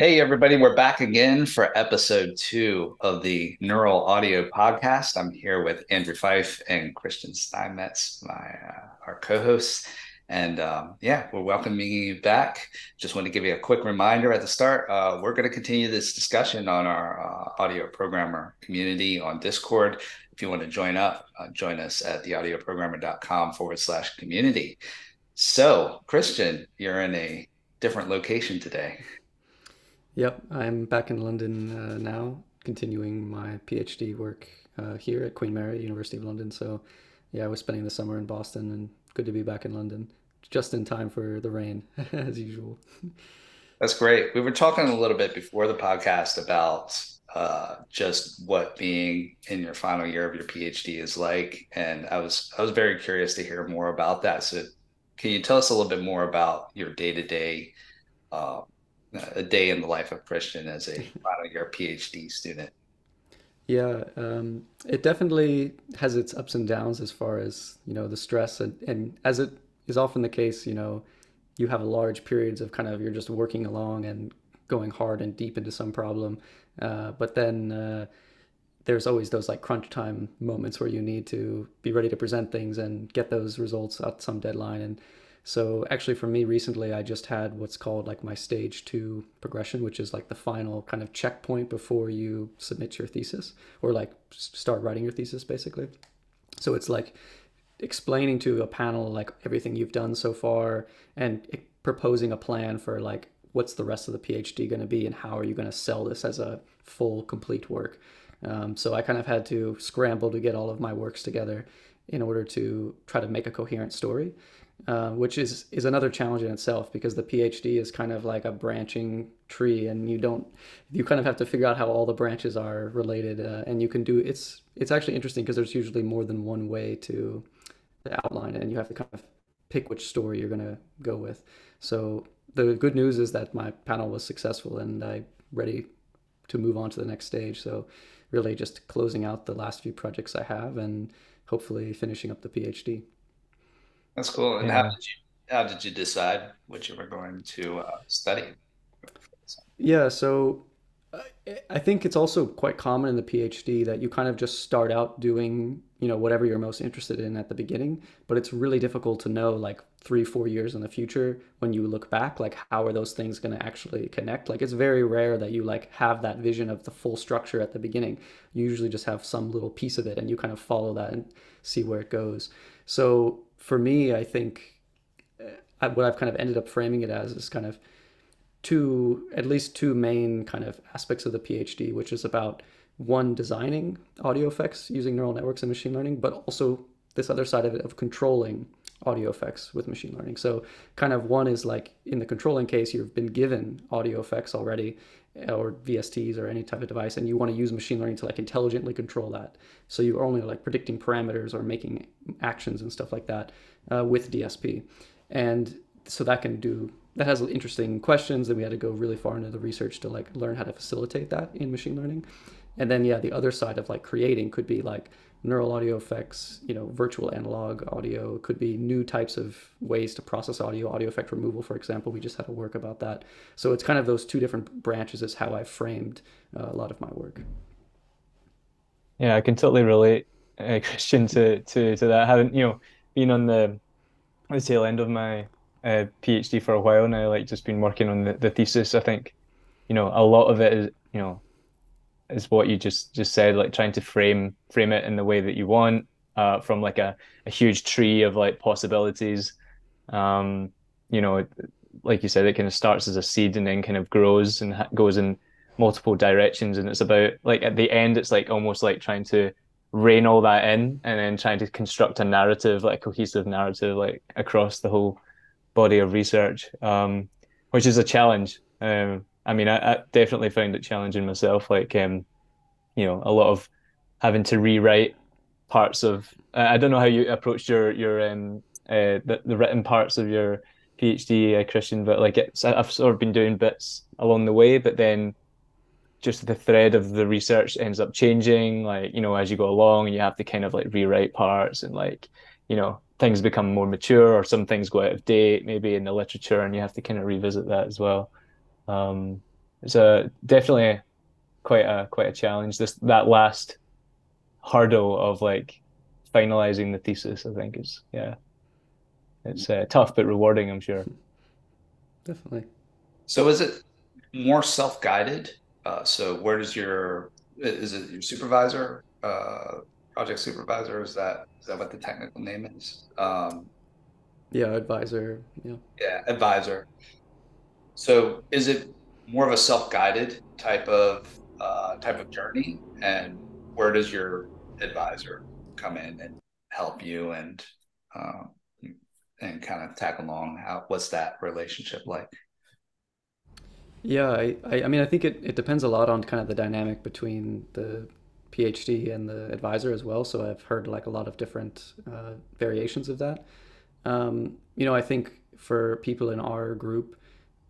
Hey, everybody, we're back again for episode two of the Neural Audio Podcast. I'm here with Andrew Fyfe and Christian Steinmetz, my uh, our co-hosts. And um, yeah, we're welcoming you back. Just want to give you a quick reminder at the start. Uh, we're going to continue this discussion on our uh, audio programmer community on Discord. If you want to join up, uh, join us at theaudioprogrammer.com forward slash community. So, Christian, you're in a different location today. Yep, I'm back in London uh, now, continuing my PhD work uh, here at Queen Mary, University of London. So, yeah, I was spending the summer in Boston and good to be back in London, just in time for the rain, as usual. That's great. We were talking a little bit before the podcast about uh, just what being in your final year of your PhD is like, and I was I was very curious to hear more about that. So, can you tell us a little bit more about your day to day a day in the life of Christian as a final year PhD student? Yeah, um, it definitely has its ups and downs as far as you know the stress and, and as it is often the case, you know, you have large periods of kind of you're just working along and going hard and deep into some problem, uh, but then uh, there's always those like crunch time moments where you need to be ready to present things and get those results at some deadline and so actually for me recently, I just had what's called like my stage two progression, which is like the final kind of checkpoint before you submit your thesis or like start writing your thesis basically. So it's like explaining to a panel like everything you've done so far and proposing a plan for like what's the rest of the PhD going to be and how are you going to sell this as a full complete work. Um, so I kind of had to scramble to get all of my works together in order to try to make a coherent story. Uh, which is is another challenge in itself because the PhD is kind of like a branching tree, and you don't you kind of have to figure out how all the branches are related, uh, and you can do it's it's actually interesting because there's usually more than one way to, outline it, and you have to kind of pick which story you're going to go with. So the good news is that my panel was successful, and I'm ready to move on to the next stage. So really just closing out the last few projects I have and hopefully finishing up the PhD. That's cool. And yeah. how did you how did you decide what you were going to uh, study? Yeah, so I think it's also quite common in the PhD that you kind of just start out doing, you know, whatever you're most interested in at the beginning, but it's really difficult to know like 3 4 years in the future when you look back like how are those things going to actually connect? Like it's very rare that you like have that vision of the full structure at the beginning. You usually just have some little piece of it and you kind of follow that and see where it goes. So for me, I think uh, what I've kind of ended up framing it as is kind of two, at least two main kind of aspects of the PhD, which is about one, designing audio effects using neural networks and machine learning, but also this other side of it of controlling audio effects with machine learning. So, kind of one is like in the controlling case, you've been given audio effects already, or VSTs or any type of device, and you want to use machine learning to like intelligently control that. So you're only like predicting parameters or making actions and stuff like that uh, with DSP, and so that can do that has interesting questions. And we had to go really far into the research to like learn how to facilitate that in machine learning. And then yeah, the other side of like creating could be like neural audio effects, you know, virtual analog audio. It could be new types of ways to process audio, audio effect removal, for example. We just had a work about that. So it's kind of those two different branches is how I framed uh, a lot of my work. Yeah, I can totally relate, uh, Christian, to, to, to that. Having, you know, been on the, the tail end of my uh, PhD for a while now, like just been working on the, the thesis, I think, you know, a lot of it is, you know, is what you just just said, like trying to frame frame it in the way that you want, uh, from like a, a huge tree of like possibilities. Um, you know, like you said, it kind of starts as a seed and then kind of grows and ha- goes in multiple directions. And it's about like at the end, it's like almost like trying to rein all that in and then trying to construct a narrative, like a cohesive narrative, like across the whole body of research, um, which is a challenge. Um, I mean, I, I definitely found it challenging myself. Like, um, you know, a lot of having to rewrite parts of. I don't know how you approached your your um uh, the the written parts of your PhD, uh, Christian, but like it's I've sort of been doing bits along the way, but then just the thread of the research ends up changing. Like you know, as you go along, you have to kind of like rewrite parts and like you know things become more mature or some things go out of date maybe in the literature, and you have to kind of revisit that as well. Um, it's a definitely quite a quite a challenge. This that last hurdle of like finalizing the thesis, I think is yeah, it's uh, tough but rewarding, I'm sure. Definitely. So is it more self-guided? Uh, so where does your is it your supervisor, uh, project supervisor? Is that is that what the technical name is? Um, Yeah, advisor. Yeah. yeah, advisor. So is it more of a self-guided type of uh, type of journey? And where does your advisor come in and help you and uh, and kind of tag along? How what's that relationship like? Yeah, I, I, mean, I think it, it depends a lot on kind of the dynamic between the PhD and the advisor as well. So I've heard like a lot of different uh, variations of that. Um, you know, I think for people in our group,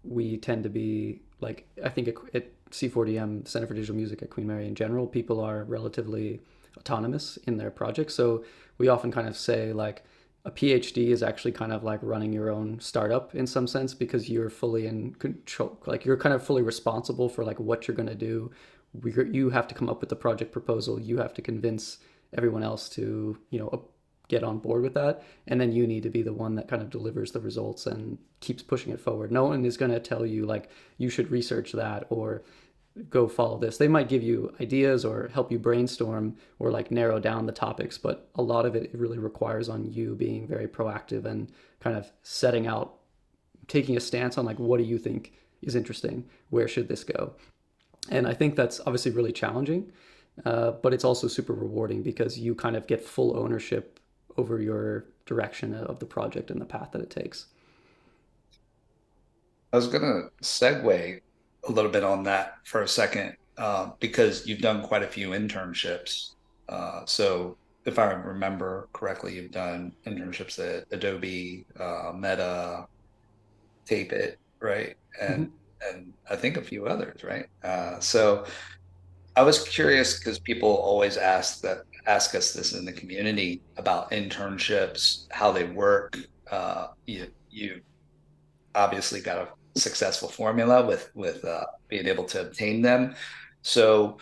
we tend to be like, I think at, at C4DM, Center for Digital Music at Queen Mary in general, people are relatively autonomous in their projects. So we often kind of say like, a PhD is actually kind of like running your own startup in some sense because you're fully in control, like you're kind of fully responsible for like what you're going to do. you have to come up with the project proposal. You have to convince everyone else to, you know, get on board with that. And then you need to be the one that kind of delivers the results and keeps pushing it forward. No one is going to tell you like you should research that or go follow this. They might give you ideas or help you brainstorm or like narrow down the topics, but a lot of it really requires on you being very proactive and kind of setting out, taking a stance on like, what do you think is interesting? Where should this go? And I think that's obviously really challenging, uh, but it's also super rewarding because you kind of get full ownership over your direction of the project and the path that it takes. I was gonna segue a little bit on that for a second uh, because you've done quite a few internships. Uh, so if I remember correctly, you've done internships at Adobe, uh, Meta, Tape It, right? And mm-hmm. and I think a few others, right? Uh, so I was curious because people always ask that ask us this in the community about internships, how they work. Uh, you you obviously got a successful formula with with uh, being able to obtain them. So,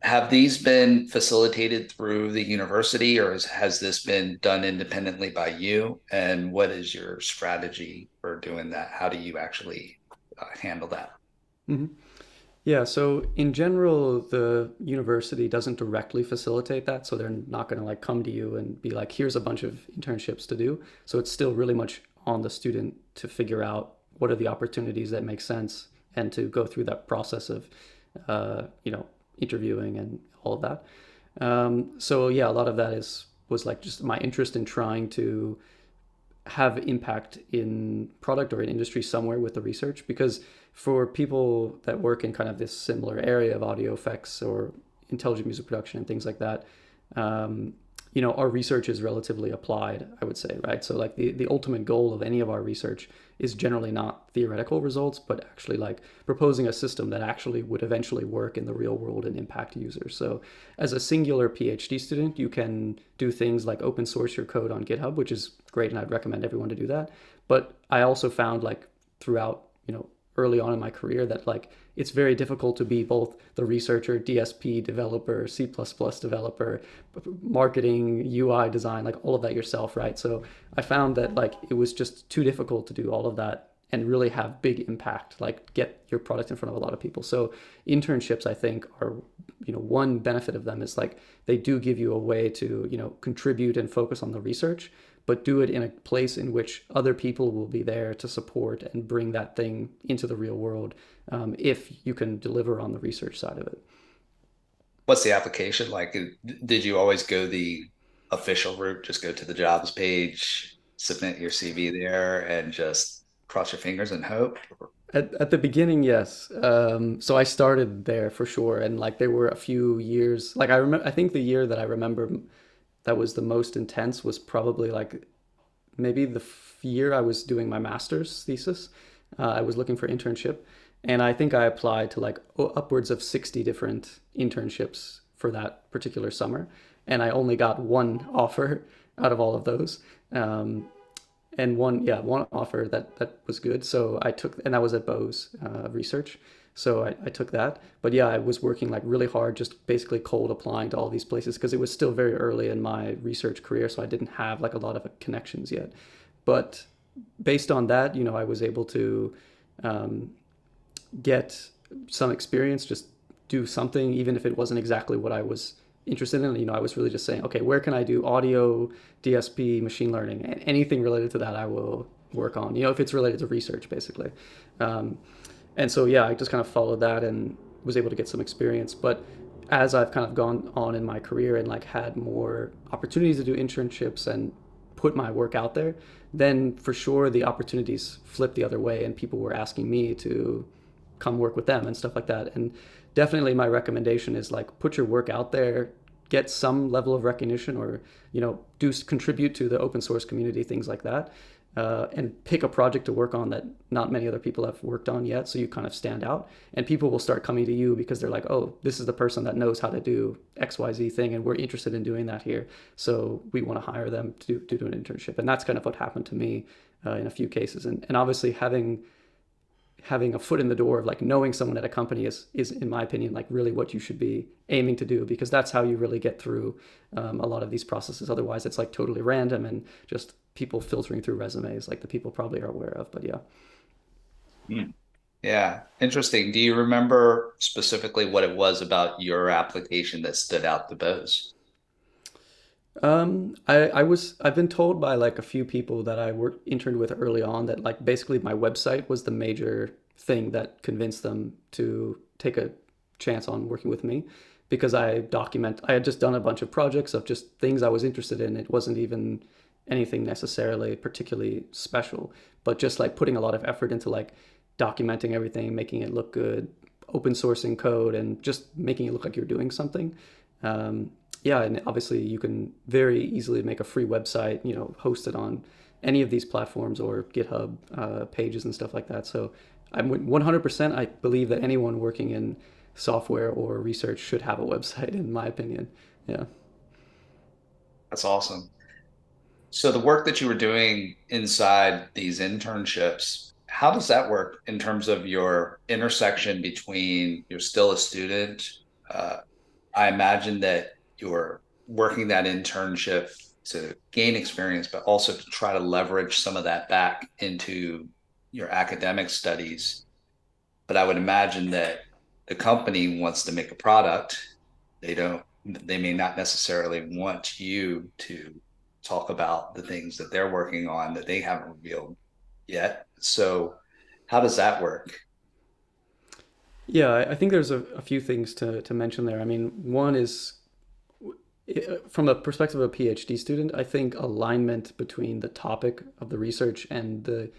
have these been facilitated through the university, or has, has this been done independently by you? And what is your strategy for doing that? How do you actually uh, handle that? Mm-hmm. Yeah, so in general, the university doesn't directly facilitate that. So they're not going to like come to you and be like, here's a bunch of internships to do. So it's still really much on the student to figure out what are the opportunities that make sense and to go through that process of uh, you know interviewing and all of that um, so yeah a lot of that is was like just my interest in trying to have impact in product or in industry somewhere with the research because for people that work in kind of this similar area of audio effects or intelligent music production and things like that um, you know our research is relatively applied i would say right? So like the, the ultimate goal of any of our research is generally not theoretical results but actually like proposing a system that actually would eventually work in the real world and impact users. So as a singular phd student you can do things like open source your code on github which is great and i'd recommend everyone to do that. But i also found like throughout you know early on in my career that like it's very difficult to be both the researcher, DSP developer, C++ developer, marketing, UI design, like all of that yourself, right? So I found that like it was just too difficult to do all of that and really have big impact, like get your product in front of a lot of people. So internships, I think, are you know one benefit of them is like they do give you a way to you know contribute and focus on the research but do it in a place in which other people will be there to support and bring that thing into the real world um, if you can deliver on the research side of it. What's the application like? Did you always go the official route? Just go to the jobs page, submit your CV there, and just cross your fingers and hope? At, at the beginning, yes. Um, so I started there for sure, and like there were a few years. Like I remember, I think the year that I remember that was the most intense was probably like maybe the year I was doing my master's thesis. Uh, I was looking for internship, and I think I applied to like upwards of 60 different internships for that particular summer, and I only got one offer out of all of those. Um, and one, yeah, one offer that that was good. So I took, and that was at Bose uh, Research. So I, I took that. But yeah, I was working like really hard, just basically cold applying to all these places because it was still very early in my research career. So I didn't have like a lot of connections yet. But based on that, you know, I was able to um, get some experience, just do something, even if it wasn't exactly what I was interested in. You know, I was really just saying, okay, where can I do audio, DSP, machine learning, anything related to that, I will work on. You know, if it's related to research, basically. Um, and so yeah, I just kind of followed that and was able to get some experience. But as I've kind of gone on in my career and like had more opportunities to do internships and put my work out there, then for sure the opportunities flipped the other way and people were asking me to come work with them and stuff like that. And definitely my recommendation is like put your work out there, get some level of recognition or, you know, do contribute to the open source community, things like that uh, and pick a project to work on that not many other people have worked on yet. So you kind of stand out, and people will start coming to you because they're like, "Oh, this is the person that knows how to do X, Y, Z thing, and we're interested in doing that here. So we want to hire them to, to do an internship." And that's kind of what happened to me uh, in a few cases. And and obviously having having a foot in the door of like knowing someone at a company is is in my opinion like really what you should be aiming to do because that's how you really get through um, a lot of these processes. Otherwise it's like totally random and just people filtering through resumes like the people probably are aware of but yeah. Hmm. yeah. Interesting. Do you remember specifically what it was about your application that stood out the most um, I, I was I've been told by like a few people that I worked interned with early on that like basically my website was the major thing that convinced them to take a chance on working with me because I document I had just done a bunch of projects of just things I was interested in. It wasn't even anything necessarily particularly special, but just like putting a lot of effort into like documenting everything, making it look good, open sourcing code, and just making it look like you're doing something. Um, yeah, and obviously you can very easily make a free website, you know, host it on any of these platforms or GitHub uh, pages and stuff like that. So I'm 100%. I believe that anyone working in software or research should have a website, in my opinion. Yeah. That's awesome. So the work that you were doing inside these internships, how does that work in terms of your intersection between you're still a student? Uh, I imagine that you're working that internship to gain experience, but also to try to leverage some of that back into your academic studies. But I would imagine that the company wants to make a product. They don't, they may not necessarily want you to talk about the things that they're working on that they haven't revealed yet. So, how does that work? Yeah, I think there's a, a few things to, to mention there. I mean, one is from a perspective of a PhD student, I think alignment between the topic of the research and the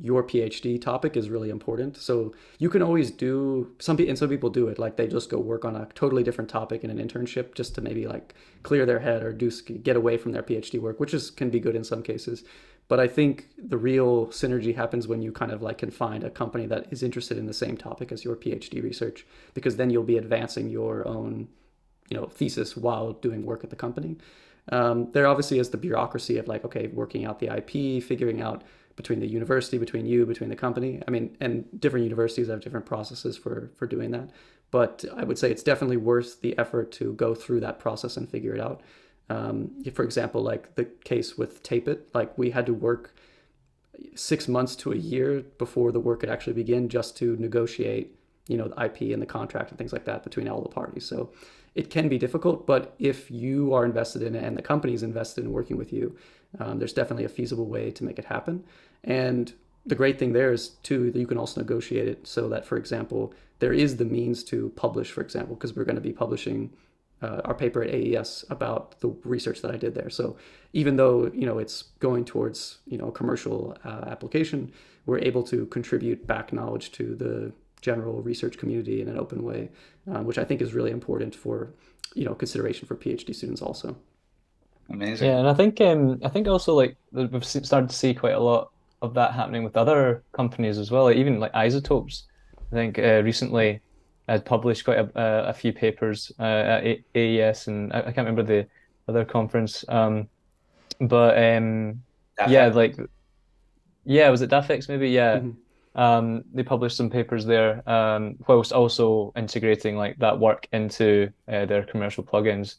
your PhD topic is really important. So you can always do some and some people do it like they just go work on a totally different topic in an internship just to maybe like clear their head or do get away from their PhD work, which is can be good in some cases. But I think the real synergy happens when you kind of like can find a company that is interested in the same topic as your PhD research because then you'll be advancing your own you know thesis while doing work at the company. Um, there obviously is the bureaucracy of like okay, working out the IP, figuring out between the university, between you, between the company. I mean, and different universities have different processes for for doing that. But I would say it's definitely worth the effort to go through that process and figure it out. Um, for example, like the case with Tape It, like we had to work six months to a year before the work could actually begin just to negotiate, you know, the IP and the contract and things like that between all the parties. So it can be difficult, but if you are invested in it and the company is invested in working with you, um, there's definitely a feasible way to make it happen. And the great thing there is too that you can also negotiate it so that, for example, there is the means to publish, for example, because we're going to be publishing uh, our paper at AES about the research that I did there. So even though you know it's going towards you know a commercial uh, application, we're able to contribute back knowledge to the general research community in an open way, um, which I think is really important for you know consideration for PhD students also. Amazing. Yeah, and I think um, I think also like we've started to see quite a lot of that happening with other companies as well. Like even like iZotopes. I think uh, recently I had published quite a, a few papers uh, at AES and I, I, can't remember the other conference. Um, but um, yeah, like yeah, was it DAFx maybe? Yeah. Mm-hmm um, they published some papers there, um, whilst also integrating like that work into uh, their commercial plugins,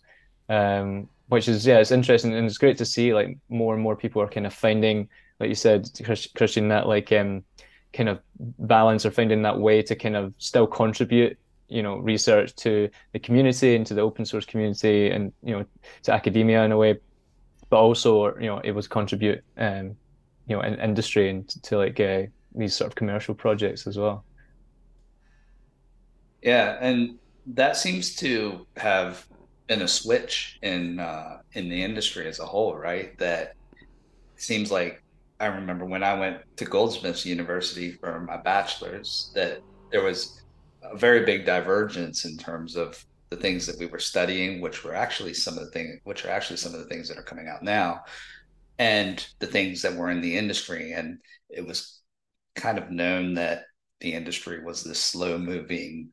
um, which is yeah, it's interesting and it's great to see like more and more people are kind of finding, like you said, Christian, that like um, kind of balance or finding that way to kind of still contribute you know research to the community and to the open source community and you know to academia in a way but also you know able to contribute um you know in industry and to, to like uh, these sort of commercial projects as well yeah and that seems to have been a switch in uh in the industry as a whole right that seems like I remember when I went to Goldsmiths University for my bachelor's that there was a very big divergence in terms of the things that we were studying, which were actually some of the things, which are actually some of the things that are coming out now, and the things that were in the industry. And it was kind of known that the industry was this slow moving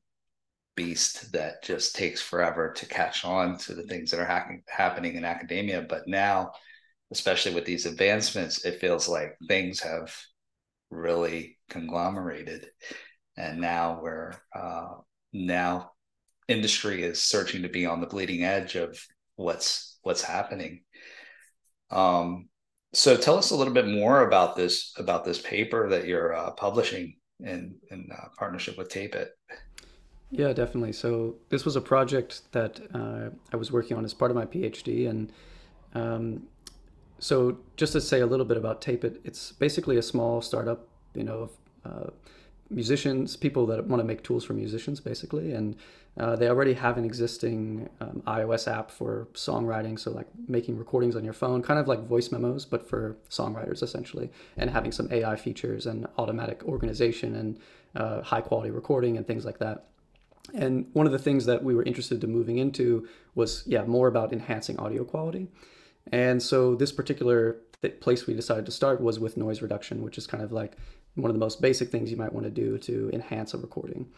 beast that just takes forever to catch on to the things that are ha- happening in academia. But now especially with these advancements, it feels like things have really conglomerated, and now we're uh, now industry is searching to be on the bleeding edge of what's what's happening. Um, so tell us a little bit more about this about this paper that you're uh, publishing in in uh, partnership with Tape-it. Yeah, definitely. So this was a project that uh, I was working on as part of my PhD, and um, so just to say a little bit about Tape-it, it's basically a small startup, you know, uh, musicians, people that want to make tools for musicians, basically, and uh, they already have an existing um, iOS app for songwriting, so like making recordings on your phone, kind of like voice memos, but for songwriters essentially, and having some AI features and automatic organization and uh, high quality recording and things like that. And one of the things that we were interested in moving into was, yeah, more about enhancing audio quality. And so this particular place we decided to start was with noise reduction, which is kind of like one of the most basic things you might want to do to enhance a recording.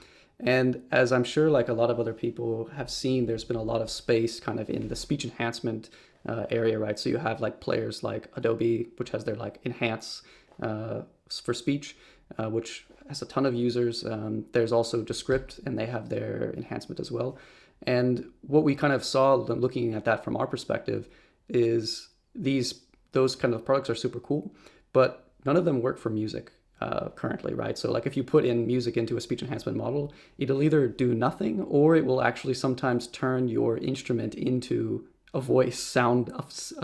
And as I'm sure like a lot of other people have seen, there's been a lot of space kind of in the speech enhancement uh, area, right? So you have like players like Adobe, which has their like enhance uh, for speech, uh, which has a ton of users. Um, there's also Descript, and they have their enhancement as well. And what we kind of saw looking at that from our perspective is these those kind of products are super cool, but none of them work for music uh, currently, right? So like if you put in music into a speech enhancement model, it'll either do nothing or it will actually sometimes turn your instrument into a voice sound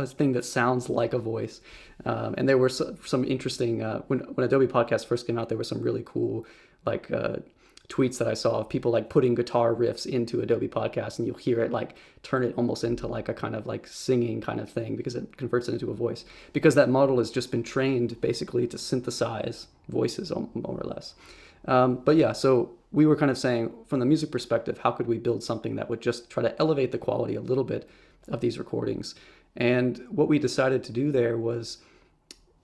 a, thing that sounds like a voice um, and there were some interesting uh, when, when adobe podcast first came out there were some really cool like uh, tweets that I saw of people like putting guitar riffs into Adobe Podcast, and you'll hear it like turn it almost into like a kind of like singing kind of thing because it converts it into a voice. Because that model has just been trained basically to synthesize voices more or less. Um, but yeah, so we were kind of saying from the music perspective, how could we build something that would just try to elevate the quality a little bit of these recordings? And what we decided to do there was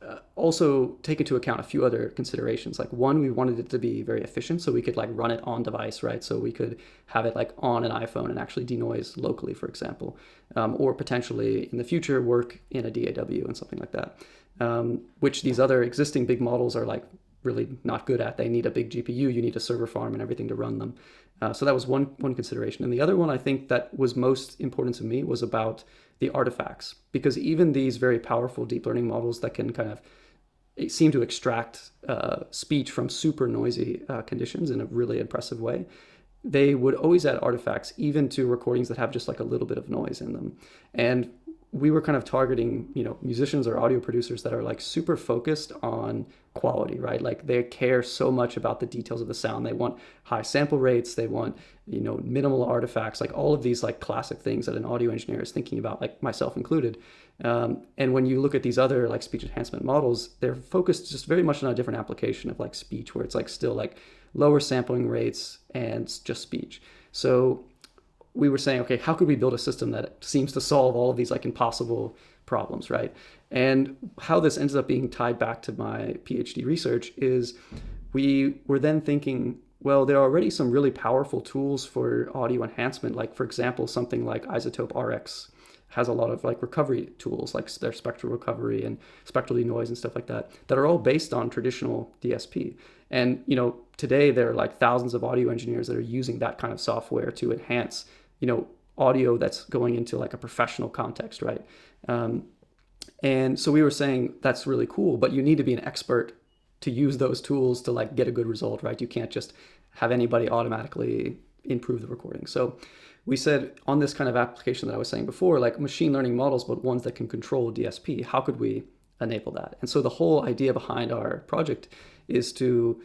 uh, also take into account a few other considerations. Like one, we wanted it to be very efficient, so we could like run it on device, right? So we could have it like on an iPhone and actually denoise locally, for example, um, or potentially in the future work in a DAW and something like that. Um, which these other existing big models are like really not good at. They need a big GPU, you need a server farm and everything to run them. Uh, so that was one one consideration, and the other one I think that was most important to me was about the artifacts because even these very powerful deep learning models that can kind of seem to extract uh, speech from super noisy uh, conditions in a really impressive way they would always add artifacts even to recordings that have just like a little bit of noise in them and we were kind of targeting you know musicians or audio producers that are like super focused on quality right? Like they care so much about the details of the sound. They want high sample rates. They want you know minimal artifacts like all of these like classic things that an audio engineer is thinking about like myself included. Um, and when you look at these other like speech enhancement models they're focused just very much on a different application of like speech where it's like still like lower sampling rates and just speech. So we were saying, okay, how could we build a system that seems to solve all of these like impossible problems, right? And how this ends up being tied back to my PhD research is we were then thinking, well, there are already some really powerful tools for audio enhancement, like for example, something like iZotope RX has a lot of like recovery tools like their spectral recovery and spectral denoise and stuff like that that are all based on traditional DSP And you know, today there are like thousands of audio engineers that are using that kind of software to enhance, you know, audio that's going into like a professional context, right? Um, and so we were saying that's really cool, but you need to be an expert to use those tools to like get a good result, right? You can't just have anybody automatically improve the recording. So we said on this kind of application that I was saying before, like machine learning models, but ones that can control DSP, how could we enable that? And so the whole idea behind our project is to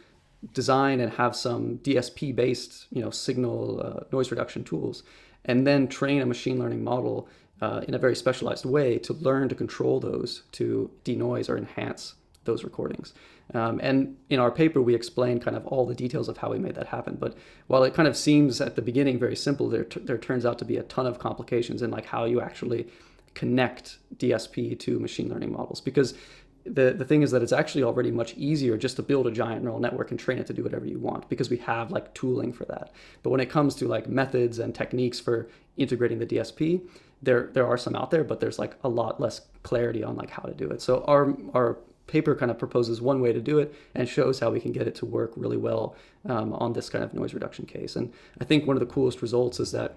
design and have some DSP based, you know, signal uh, noise reduction tools, and then train a machine learning model uh, in a very specialized way to learn to control those to denoise or enhance those recordings. Um, and in our paper, we explain kind of all the details of how we made that happen. But while it kind of seems at the beginning very simple, there, there turns out to be a ton of complications in like how you actually connect DSP to machine learning models. Because the, the thing is that it's actually already much easier just to build a giant neural network and train it to do whatever you want because we have like tooling for that. But when it comes to like methods and techniques for integrating the DSP, there there are some out there, but there's like a lot less clarity on like how to do it. So our our paper kind of proposes one way to do it and shows how we can get it to work really well um, on this kind of noise reduction case. And I think one of the coolest results is that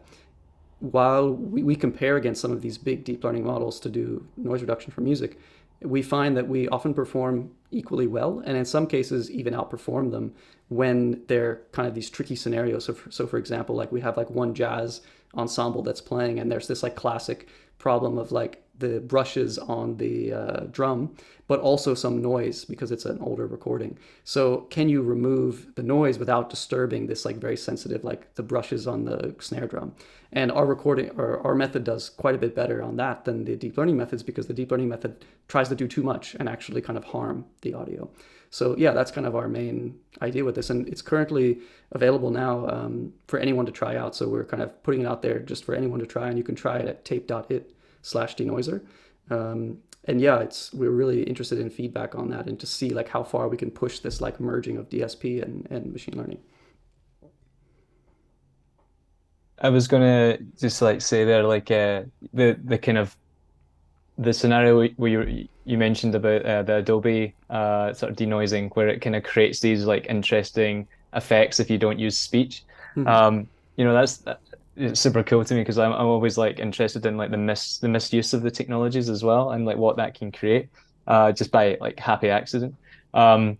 while we, we compare against some of these big deep learning models to do noise reduction for music, we find that we often perform equally well and in some cases even outperform them when they're kind of these tricky scenarios. So for, so for example, like we have like one jazz ensemble that's playing and there's this like classic problem of like the brushes on the uh, drum, but also some noise because it's an older recording. So can you remove the noise without disturbing this like very sensitive like the brushes on the snare drum? And our recording or our method does quite a bit better on that than the deep learning methods because the deep learning method tries to do too much and actually kind of harm the audio. So yeah, that's kind of our main idea with this, and it's currently available now um, for anyone to try out. So we're kind of putting it out there just for anyone to try, and you can try it at tape.it slash denoiser. Um, and yeah, it's we're really interested in feedback on that and to see like how far we can push this like merging of DSP and, and machine learning. I was gonna just like say there, like uh, the the kind of the scenario where you you mentioned about uh, the Adobe uh, sort of denoising, where it kind of creates these like interesting effects if you don't use speech. Mm-hmm. Um, you know, that's it's super cool to me because I'm I'm always like interested in like the mis the misuse of the technologies as well and like what that can create, uh, just by like happy accident. Um,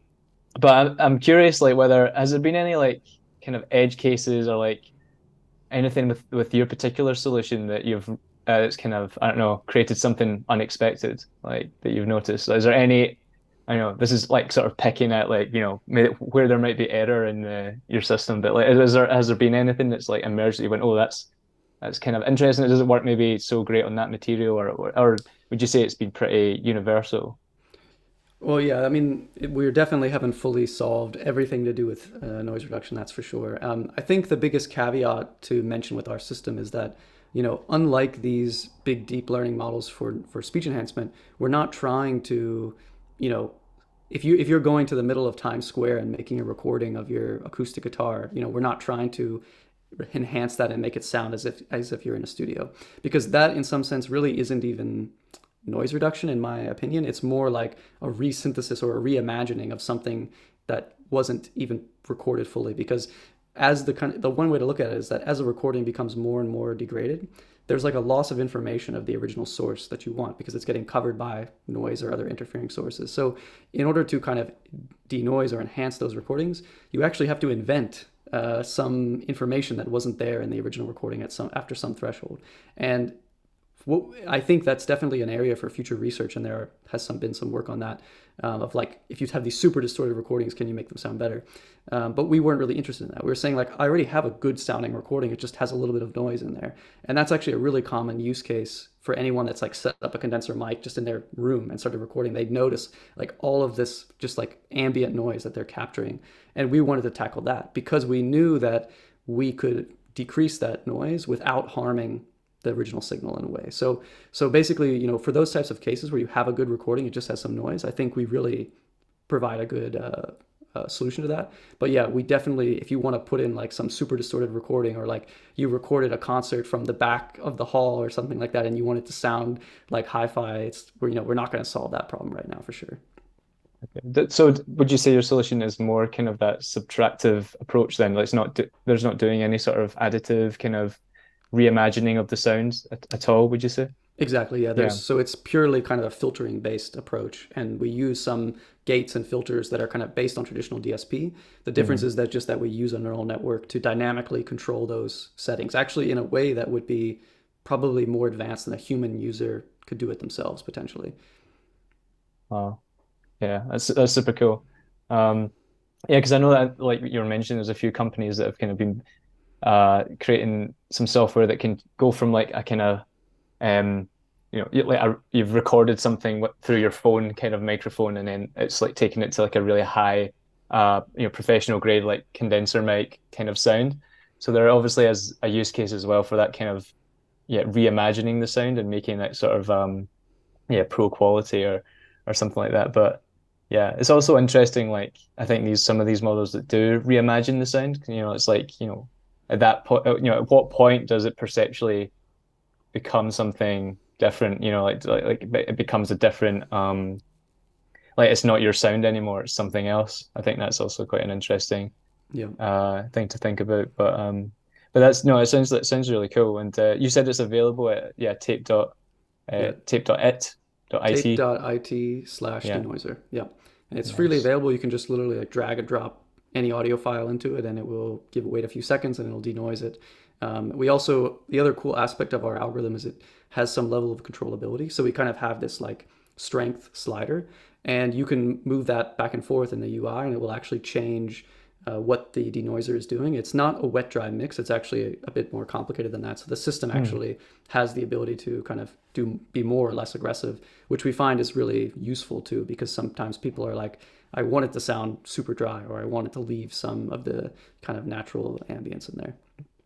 but I'm I'm curious like whether has there been any like kind of edge cases or like anything with with your particular solution that you've uh, it's kind of I don't know created something unexpected like that you've noticed. Is there any? I know this is like sort of picking at like you know where there might be error in the, your system, but like is there has there been anything that's like emerged that you went oh that's that's kind of interesting. It doesn't work maybe so great on that material, or or, or would you say it's been pretty universal? Well, yeah, I mean, we definitely haven't fully solved everything to do with uh, noise reduction, that's for sure. Um, I think the biggest caveat to mention with our system is that you know, unlike these big deep learning models for, for speech enhancement, we're not trying to, you know, if you if you're going to the middle of Times Square and making a recording of your acoustic guitar, you know, we're not trying to enhance that and make it sound as if as if you're in a studio. Because that in some sense really isn't even noise reduction in my opinion. It's more like a resynthesis or a reimagining of something that wasn't even recorded fully. Because as the kind of, the one way to look at it is that as a recording becomes more and more degraded, there's like a loss of information of the original source that you want because it's getting covered by noise or other interfering sources. So in order to kind of denoise or enhance those recordings, you actually have to invent uh, some information that wasn't there in the original recording at some after some threshold. And what, I think that's definitely an area for future research, and there has some been some work on that um, of like if you have these super distorted recordings, can you make them sound better? Um, but we weren't really interested in that. We were saying like I already have a good sounding recording, it just has a little bit of noise in there, and that's actually a really common use case for anyone that's like set up a condenser mic just in their room and started recording. They'd notice like all of this just like ambient noise that they're capturing, and we wanted to tackle that because we knew that we could decrease that noise without harming the original signal in a way. So so basically, you know, for those types of cases where you have a good recording, it just has some noise. I think we really provide a good uh, uh, solution to that. But yeah, we definitely, if you want to put in like some super distorted recording or like you recorded a concert from the back of the hall or something like that, and you want it to sound like hi-fi, it's we're you know we're not going to solve that problem right now for sure. Okay. So would you say your solution is more kind of that subtractive approach then? Like it's not do, there's not doing any sort of additive kind of reimagining of the sounds at, at all, would you say? Exactly, yeah. There's yeah. so it's purely kind of a filtering based approach, and we use some gates and filters that are kind of based on traditional DSP. The difference mm-hmm. is that just that we use a neural network to dynamically control those settings, actually in a way that would be probably more advanced than a human user could do it themselves potentially. Wow, yeah, that's that's super cool. Um, yeah, because I know that like you were mentioning, there's a few companies that have kind of been uh, creating some software that can go from like a kind of um, you know, like a, you've recorded something through your phone kind of microphone, and then it's like taking it to like a really high, uh, you know, professional grade like condenser mic kind of sound. So there obviously is a use case as well for that kind of, yeah, reimagining the sound and making it sort of, um, yeah, pro quality or or something like that. But yeah, it's also interesting. Like I think these some of these models that do reimagine the sound, you know, it's like you know, at that point, you know, at what point does it perceptually become something different? You know like like, like it becomes a different um like it's not your sound anymore it's something else. I think that's also quite an interesting yeah. uh thing to think about but um but that's no it sounds it sounds really cool and uh, you said it's available at yeah tape dot uh, yeah. tape dot it dot it tape dot it slash denoiser yeah. And it's nice. freely available you can just literally like drag and drop any audio file into it and it will give it wait a few seconds and it'll denoise it um, we also the other cool aspect of our algorithm is it has some level of controllability. So we kind of have this like strength slider, and you can move that back and forth in the UI, and it will actually change uh, what the denoiser is doing. It's not a wet dry mix. It's actually a, a bit more complicated than that. So the system mm. actually has the ability to kind of do be more or less aggressive, which we find is really useful too, because sometimes people are like, I want it to sound super dry, or I want it to leave some of the kind of natural ambience in there.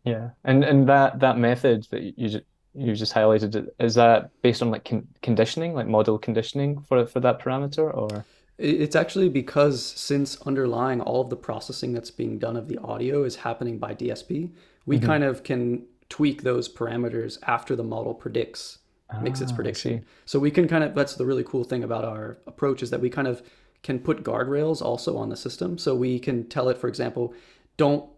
Yeah, and and that that method that you just you just highlighted is that based on like con conditioning, like model conditioning for for that parameter, or it's actually because since underlying all of the processing that's being done of the audio is happening by DSP, we mm -hmm. kind of can tweak those parameters after the model predicts makes its ah, prediction. So we can kind of that's the really cool thing about our approach is that we kind of can put guardrails also on the system. So we can tell it, for example, don't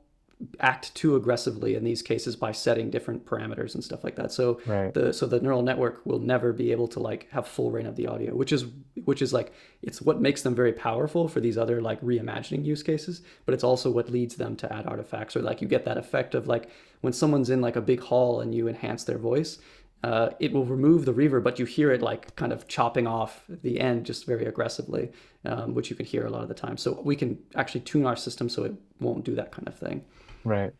act too aggressively in these cases by setting different parameters and stuff like that. So right. the so the neural network will never be able to like have full reign of the audio, which is which is like it's what makes them very powerful for these other like reimagining use cases, but it's also what leads them to add artifacts or like you get that effect of like when someone's in like a big hall and you enhance their voice, uh, it will remove the reverb, but you hear it like kind of chopping off the end just very aggressively, um, which you can hear a lot of the time. So we can actually tune our system so it won't do that kind of thing. Right.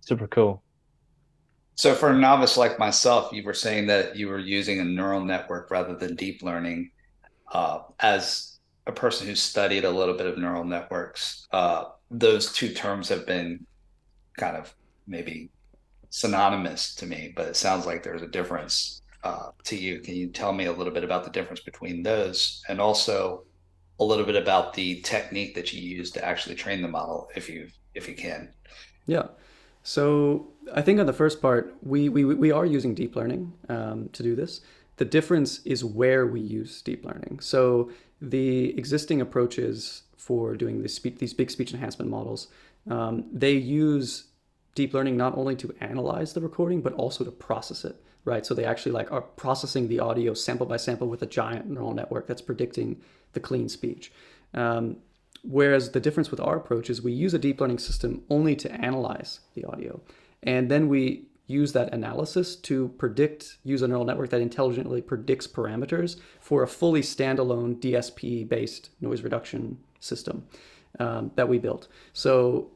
Super cool. So for a novice like myself, you were saying that you were using a neural network rather than deep learning. Uh, as a person who studied a little bit of neural networks, uh, those two terms have been kind of maybe synonymous to me, but it sounds like there's a difference uh, to you. Can you tell me a little bit about the difference between those and also a little bit about the technique that you use to actually train the model if you if you can? Yeah. So I think on the first part, we, we, we are using deep learning um, to do this. The difference is where we use deep learning. So the existing approaches for doing this these big speech enhancement models, um, they use deep learning not only to analyze the recording, but also to process it, right? So they actually like are processing the audio sample by sample with a giant neural network that's predicting the clean speech. Um, Whereas the difference with our approach is we use a deep learning system only to analyze the audio. And then we use that analysis to predict, use a neural network that intelligently predicts parameters for a fully standalone DSP based noise reduction system um, that we built. So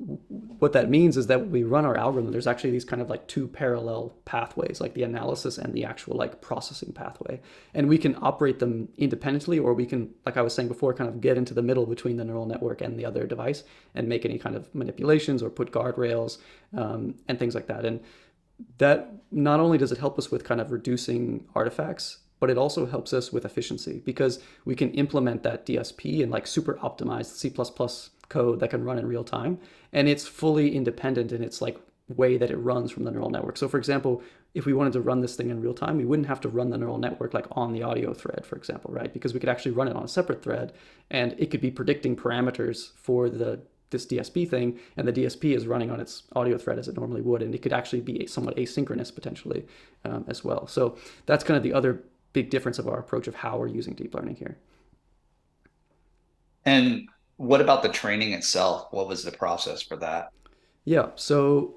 what that means is that when we run our algorithm, there's actually these kind of like two parallel pathways, like the analysis and the actual like processing pathway. And we can operate them independently, or we can, like I was saying before, kind of get into the middle between the neural network and the other device and make any kind of manipulations or put guardrails um, and things like that. And that not only does it help us with kind of reducing artifacts, but it also helps us with efficiency because we can implement that DSP and like super optimized C++ code that can run in real time and it's fully independent in its like way that it runs from the neural network. So for example, if we wanted to run this thing in real time, we wouldn't have to run the neural network like on the audio thread, for example, right? Because we could actually run it on a separate thread and it could be predicting parameters for the this DSP thing, and the DSP is running on its audio thread as it normally would, and it could actually be somewhat asynchronous potentially um, as well. So that's kind of the other big difference of our approach of how we're using deep learning here. And what about the training itself? What was the process for that? Yeah, so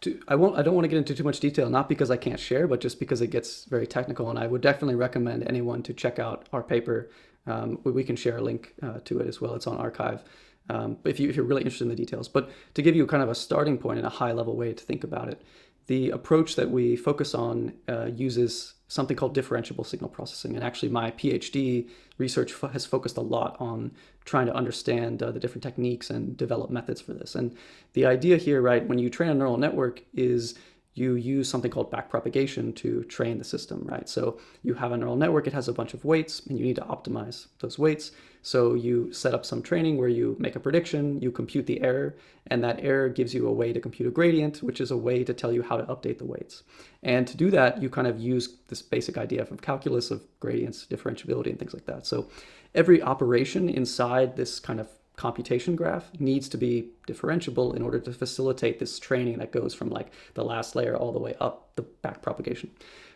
to, I won't. I don't want to get into too much detail, not because I can't share, but just because it gets very technical. And I would definitely recommend anyone to check out our paper. Um, we can share a link uh, to it as well. It's on arXiv. Um, if, you, if you're really interested in the details, but to give you kind of a starting point and a high level way to think about it, the approach that we focus on uh, uses something called differentiable signal processing. And actually, my PhD research fo- has focused a lot on trying to understand uh, the different techniques and develop methods for this. And the idea here, right, when you train a neural network, is you use something called backpropagation to train the system, right? So you have a neural network, it has a bunch of weights, and you need to optimize those weights. So you set up some training where you make a prediction, you compute the error, and that error gives you a way to compute a gradient, which is a way to tell you how to update the weights. And to do that, you kind of use this basic idea of calculus of gradients, differentiability, and things like that. So every operation inside this kind of computation graph needs to be differentiable in order to facilitate this training that goes from like the last layer all the way up the back propagation.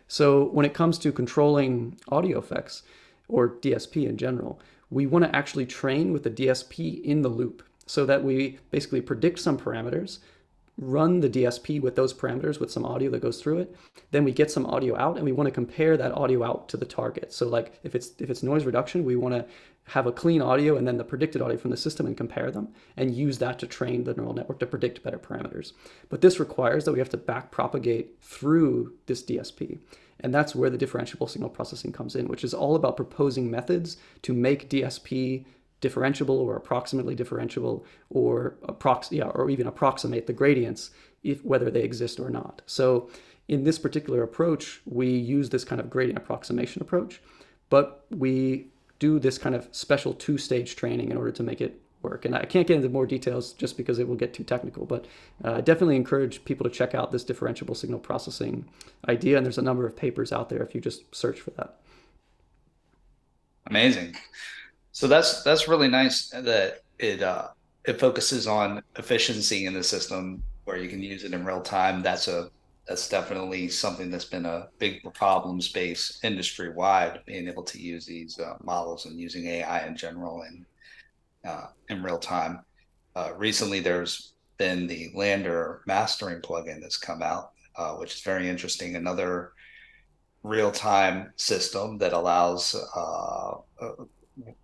So when it comes to controlling audio effects or DSP in general, we want to actually train with the DSP in the loop so that we basically predict some parameters, run the DSP with those parameters with some audio that goes through it. Then we get some audio out and we want to compare that audio out to the target. So like if it's if it's noise reduction, we want to have a clean audio and then the predicted audio from the system and compare them and use that to train the neural network to predict better parameters. But this requires that we have to back propagate through this DSP. And that's where the differentiable signal processing comes in, which is all about proposing methods to make DSP differentiable or approximately differentiable or approx- yeah, or even approximate the gradients if whether they exist or not. So in this particular approach, we use this kind of gradient approximation approach, but we do this kind of special two-stage training in order to make it work. And I can't get into more details just because it will get too technical, but uh, definitely encourage people to check out this differentiable signal processing idea. And there's a number of papers out there if you just search for that. Amazing. So that's that's really nice that it uh, it focuses on efficiency in the system where you can use it in real time. That's a that's definitely something that's been a big problem space industry wide, being able to use these uh, models and using AI in general and uh, in real time. Uh, recently, there's been the LANDR mastering plugin that's come out, uh, which is very interesting. Another real time system that allows. Uh, uh,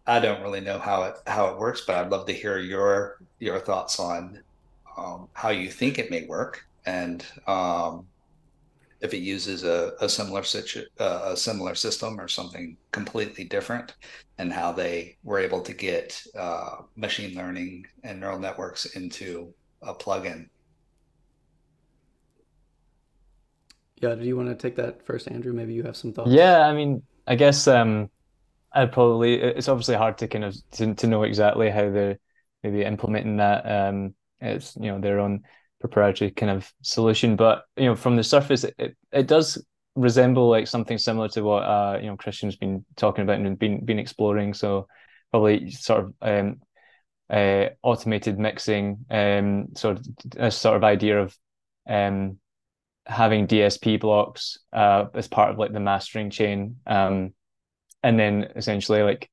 I don't really know how it how it works, but I'd love to hear your your thoughts on um, how you think it may work and um, if it uses a, a similar situ, uh, a similar system or something completely different, and how they were able to get uh, machine learning and neural networks into a plugin. Yeah, do you want to take that first, Andrew? Maybe you have some thoughts. Yeah, I mean, I guess um, I'd probably. It's obviously hard to kind of to, to know exactly how they're maybe implementing that. Um, it's you know their own proprietary kind of solution. But you know, from the surface, it, it does resemble like something similar to what uh you know Christian's been talking about and been been exploring. So probably sort of um uh automated mixing, um sort of a sort of idea of um having DSP blocks uh as part of like the mastering chain. Um and then essentially like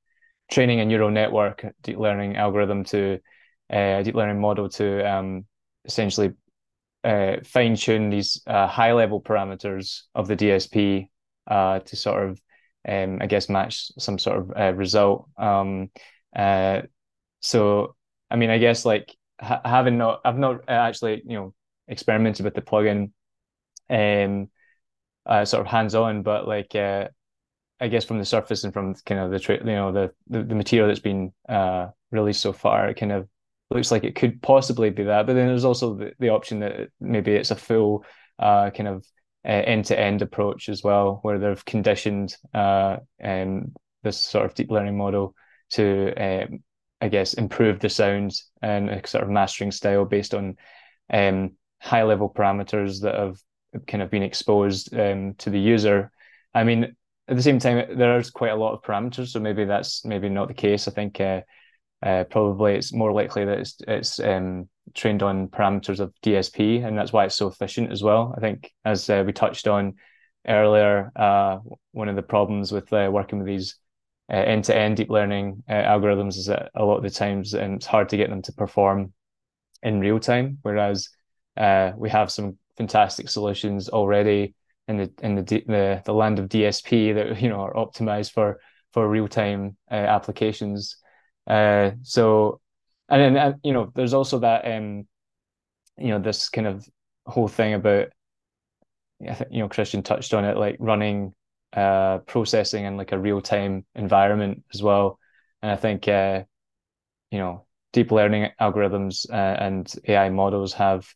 training a neural network deep learning algorithm to a deep learning model to um, essentially uh, fine tune these uh, high level parameters of the DSP uh, to sort of, um, I guess, match some sort of uh, result. Um, uh, so, I mean, I guess like ha- having not, I've not actually, you know, experimented with the plugin, um, uh, sort of hands on, but like, uh, I guess from the surface and from kind of the tra- you know the, the the material that's been uh released so far, it kind of looks like it could possibly be that. But then there's also the, the option that maybe it's a full uh, kind of end to end approach as well, where they've conditioned uh, um, this sort of deep learning model to, um, I guess, improve the sound and a sort of mastering style based on um, high level parameters that have kind of been exposed um, to the user. I mean, at the same time, there's quite a lot of parameters, so maybe that's maybe not the case. I think uh, uh, probably it's more likely that it's it's um, trained on parameters of DSP, and that's why it's so efficient as well. I think, as uh, we touched on earlier, uh, one of the problems with uh, working with these uh, end-to-end deep learning uh, algorithms is that a lot of the times and um, it's hard to get them to perform in real time. Whereas uh, we have some fantastic solutions already in the in the the, the land of DSP that you know are optimized for for real time applications. Uh, so, and then uh, you know, there's also that um, you know, this kind of whole thing about I think you know Christian touched on it, like running uh, processing in like a real time environment as well. And I think uh, you know deep learning algorithms uh, and AI models have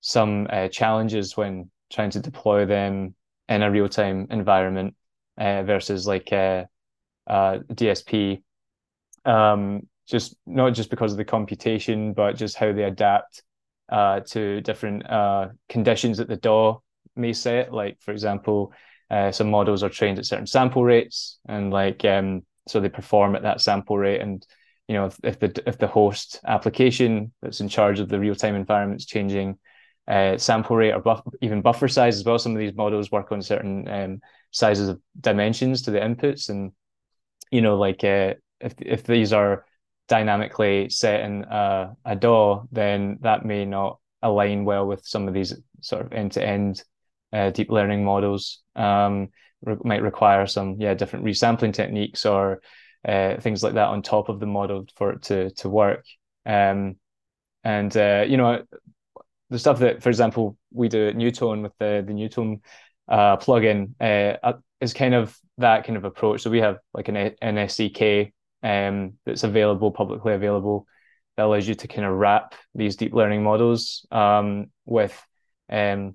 some uh, challenges when trying to deploy them in a real time environment uh, versus like uh, DSP. Um, just not just because of the computation, but just how they adapt uh, to different uh, conditions that the DAW may set. Like for example, uh, some models are trained at certain sample rates, and like um, so they perform at that sample rate. And you know, if, if the if the host application that's in charge of the real time environment is changing uh, sample rate or buff, even buffer size as well, some of these models work on certain um, sizes of dimensions to the inputs, and you know, like uh, if if these are dynamically set in uh, a DAW, then that may not align well with some of these sort of end to end uh, deep learning models um, re- might require some yeah different resampling techniques or uh, things like that on top of the model for it to to work. Um, and uh, you know the stuff that, for example, we do at Neutone with the the Neutone uh, plugin uh, is kind of that kind of approach. So we have like an, an SDK um, that's available publicly available that allows you to kind of wrap these deep learning models um, with um,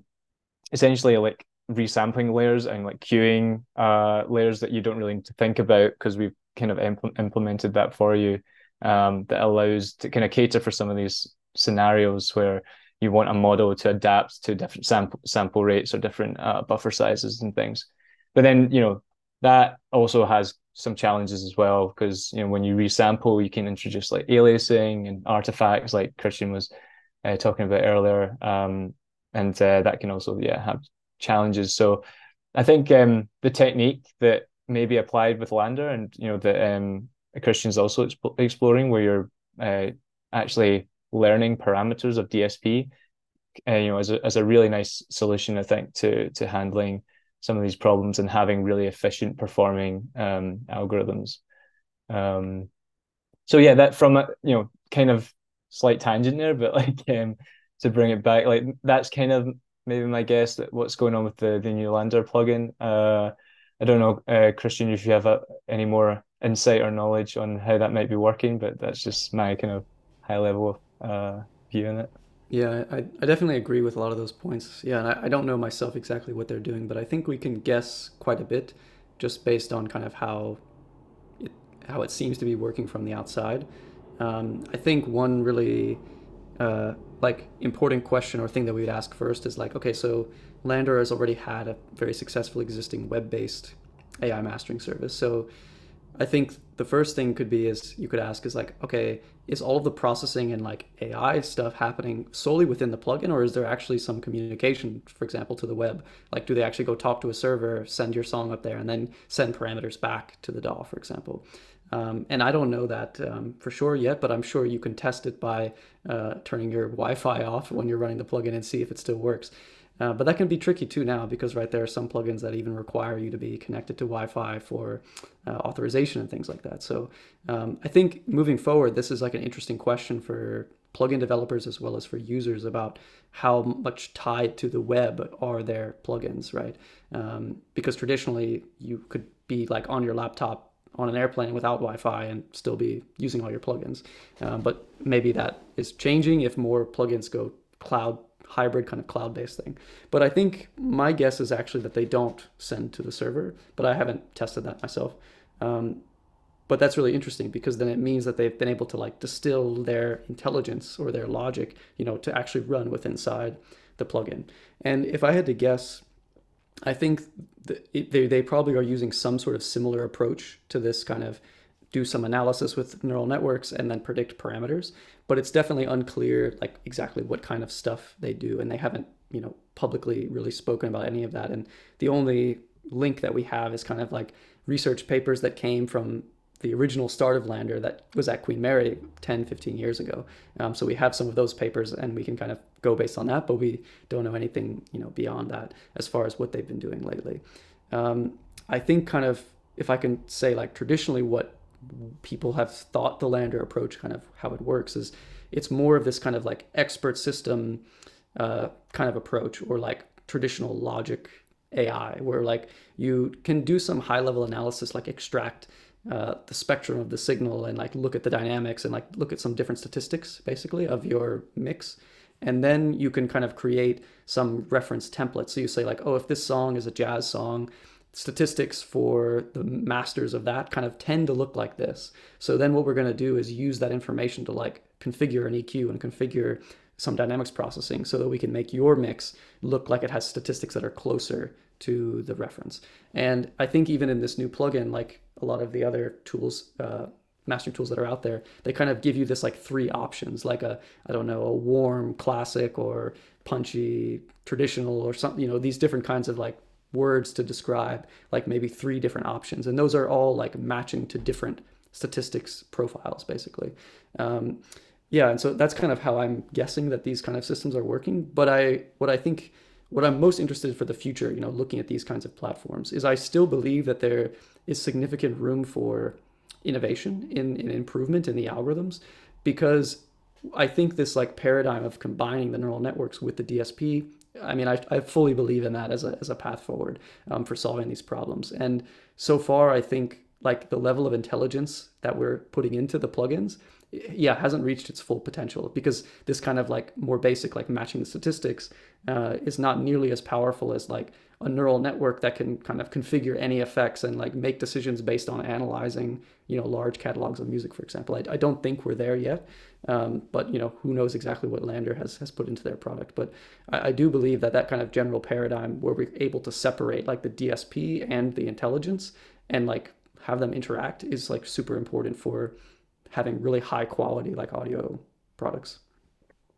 essentially like resampling layers and like queuing uh, layers that you don't really need to think about because we've kind of impl- implemented that for you um, that allows to kind of cater for some of these scenarios where you want a model to adapt to different sample sample rates or different uh, buffer sizes and things. But then you know that also has some challenges as well because you know when you resample, you can introduce like aliasing and artifacts like Christian was uh, talking about earlier. Um, and uh, that can also yeah have challenges. So I think um, the technique that may be applied with LANDR and you know that um, Christian's also exp- exploring, where you're uh, actually learning parameters of DSP, uh, you know, as a, as a really nice solution, I think, to to handling some of these problems and having really efficient performing um, algorithms. Um, so yeah, that from a you know kind of slight tangent there, but like um, to bring it back. Like that's kind of maybe my guess that what's going on with the the new LANDR plugin. Uh, I don't know, uh, Christian, if you have a, any more insight or knowledge on how that might be working, but that's just my kind of high level uh, view on it. Yeah, I, I definitely agree with a lot of those points. Yeah, and I, I don't know myself exactly what they're doing, but I think we can guess quite a bit just based on kind of how it, how it seems to be working from the outside. Um, I think one really uh, like important question or thing that we would ask first is like, okay, so LANDR has already had a very successful existing web-based AI mastering service. So I think the first thing could be is you could ask is like, okay, is all of the processing and like AI stuff happening solely within the plugin, or is there actually some communication, for example, to the web? Like, do they actually go talk to a server, send your song up there, and then send parameters back to the DAW, for example? Um, and I don't know that um, for sure yet, but I'm sure you can test it by uh, turning your Wi-Fi off when you're running the plugin and see if it still works. Uh, but that can be tricky too now because right there are some plugins that even require you to be connected to Wi-Fi for uh, authorization and things like that. So um, I think moving forward, this is like an interesting question for plugin developers as well as for users about how much tied to the web are their plugins, right? Um, because traditionally you could be like on your laptop on an airplane without Wi-Fi and still be using all your plugins. Um, but maybe that is changing if more plugins go cloud hybrid kind of cloud-based thing. But I think my guess is actually that they don't send to the server, but I haven't tested that myself. Um, but that's really interesting because then it means that they've been able to like distill their intelligence or their logic, you know, to actually run with inside the plugin. And if I had to guess, I think they, they probably are using some sort of similar approach to this kind of do some analysis with neural networks and then predict parameters but it's definitely unclear like exactly what kind of stuff they do and they haven't you know publicly really spoken about any of that and the only link that we have is kind of like research papers that came from the original start of LANDR that was at Queen Mary 10, 15 years ago. Um, so we have some of those papers and we can kind of go based on that, but we don't know anything, you know, beyond that as far as what they've been doing lately. Um, I think kind of, if I can say like traditionally what people have thought the LANDR approach kind of how it works is it's more of this kind of like expert system uh, kind of approach or like traditional logic AI where like you can do some high level analysis like extract uh, the spectrum of the signal and like look at the dynamics and like look at some different statistics basically of your mix. And then you can kind of create some reference template so you say like oh if this song is a jazz song statistics for the masters of that kind of tend to look like this so then what we're going to do is use that information to like configure an eq and configure some dynamics processing so that we can make your mix look like it has statistics that are closer to the reference. And I think even in this new plugin, like a lot of the other tools, uh, mastering tools that are out there, they kind of give you this like three options, like a, I don't know, a warm classic or punchy traditional or something, you know, these different kinds of like words to describe like maybe three different options. And those are all like matching to different statistics profiles basically. Um, yeah. And so that's kind of how I'm guessing that these kind of systems are working. But I, what I think what I'm most interested in for the future, you know, looking at these kinds of platforms, is I still believe that there is significant room for innovation in, in improvement in the algorithms because I think this like paradigm of combining the neural networks with the DSP, I mean, I, I fully believe in that as a, as a path forward um, for solving these problems. And so far, I think like the level of intelligence that we're putting into the plugins yeah hasn't reached its full potential because this kind of like more basic like matching the statistics uh, is not nearly as powerful as like a neural network that can kind of configure any effects and like make decisions based on analyzing you know large catalogs of music for example i, I don't think we're there yet um, but you know who knows exactly what LANDR has has put into their product but I, I do believe that that kind of general paradigm where we're able to separate like the dsp and the intelligence and like have them interact is like super important for having really high quality like audio products.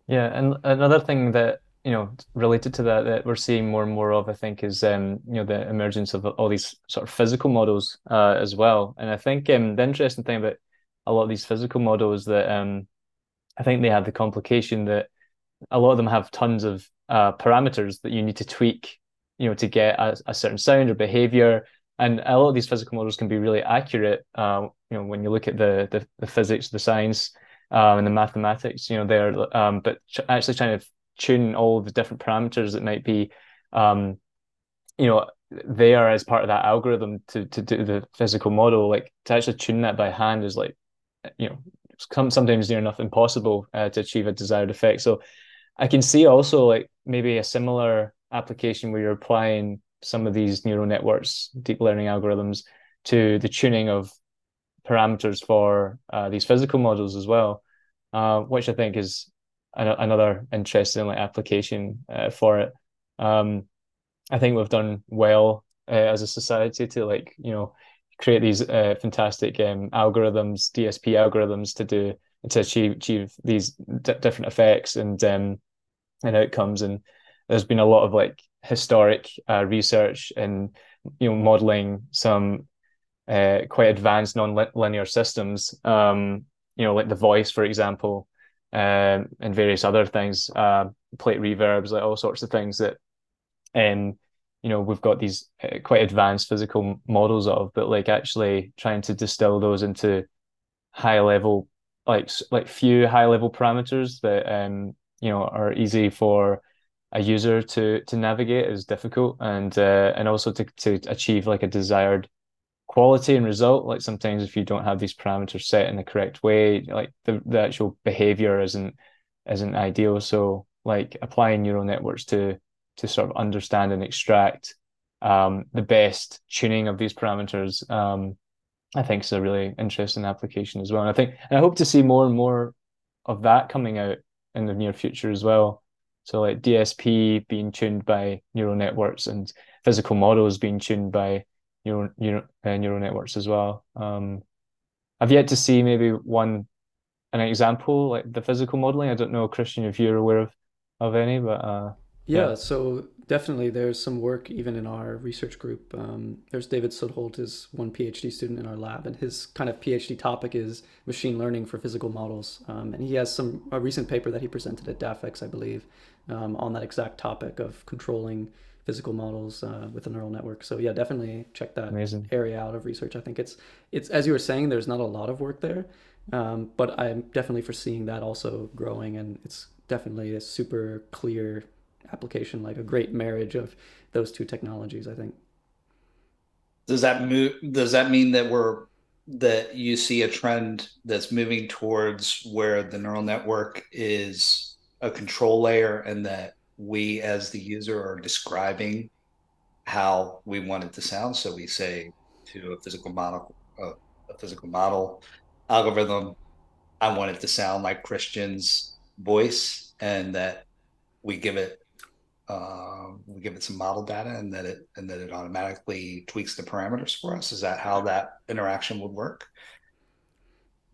Yeah, and another thing that you know related to that that we're seeing more and more of, I think, is um, you know the emergence of all these sort of physical models uh, as well. And I think um, the interesting thing about a lot of these physical models that um, I think they have the complication that a lot of them have tons of uh, parameters that you need to tweak, you know, to get a, a certain sound or behavior and a lot of these physical models can be really accurate. Uh, you know, when you look at the the, the physics, the science, um, and the mathematics, you know, they're um, but ch- actually trying to tune all the different parameters that might be, um, you know, there as part of that algorithm to to do the physical model. Like to actually tune that by hand is like, you know, some sometimes near enough impossible uh, to achieve a desired effect. So I can see also like maybe a similar application where you're applying some of these neural networks, deep learning algorithms, to the tuning of parameters for uh, these physical models as well, uh, which I think is an- another interesting like application uh, for it. Um, I think we've done well uh, as a society to like you know create these uh, fantastic um, algorithms, DSP algorithms to do to achieve achieve these d- different effects and um, and outcomes. And there's been a lot of like historic uh, research and you know modeling some uh, quite advanced non-linear systems um, you know like the voice for example um, and various other things uh, plate reverbs like all sorts of things that um you know we've got these uh, quite advanced physical models of but like actually trying to distill those into high level like like few high level parameters that um you know are easy for a user to to navigate is difficult. And uh, and also to to achieve like a desired quality and result. Like sometimes if you don't have these parameters set in the correct way like the, the actual behavior isn't isn't ideal. So like applying neural networks to to sort of understand and extract um, the best tuning of these parameters um, I think is a really interesting application as well. And I think, and I hope to see more and more of that coming out in the near future as well. So like DSP being tuned by neural networks and physical models being tuned by neural neural, uh, neural networks as well. Um, I've yet to see maybe one an example like the physical modeling. I don't know, Christian, if you're aware of of any, but uh, yeah, yeah. so definitely there's some work even in our research group. Um, there's David Sudholt is one PhD student in our lab, and his kind of PhD topic is machine learning for physical models. Um, and he has some a recent paper that he presented at DAFx, I believe, um, on that exact topic of controlling physical models uh, with a neural network. So yeah, definitely check that Amazing. area out of research. I think it's it's as you were saying, there's not a lot of work there, um, but I'm definitely foreseeing that also growing, and it's definitely a super clear application, like a great marriage of those two technologies. I think. Does that move? Does that mean that we're that you see a trend that's moving towards where the neural network is a control layer and that we as the user are describing how we want it to sound. So we say to a physical model, uh, a physical model algorithm, I want it to sound like Christian's voice, and that we give it uh, we give it some model data, and that it and that it automatically tweaks the parameters for us. Is that how that interaction would work?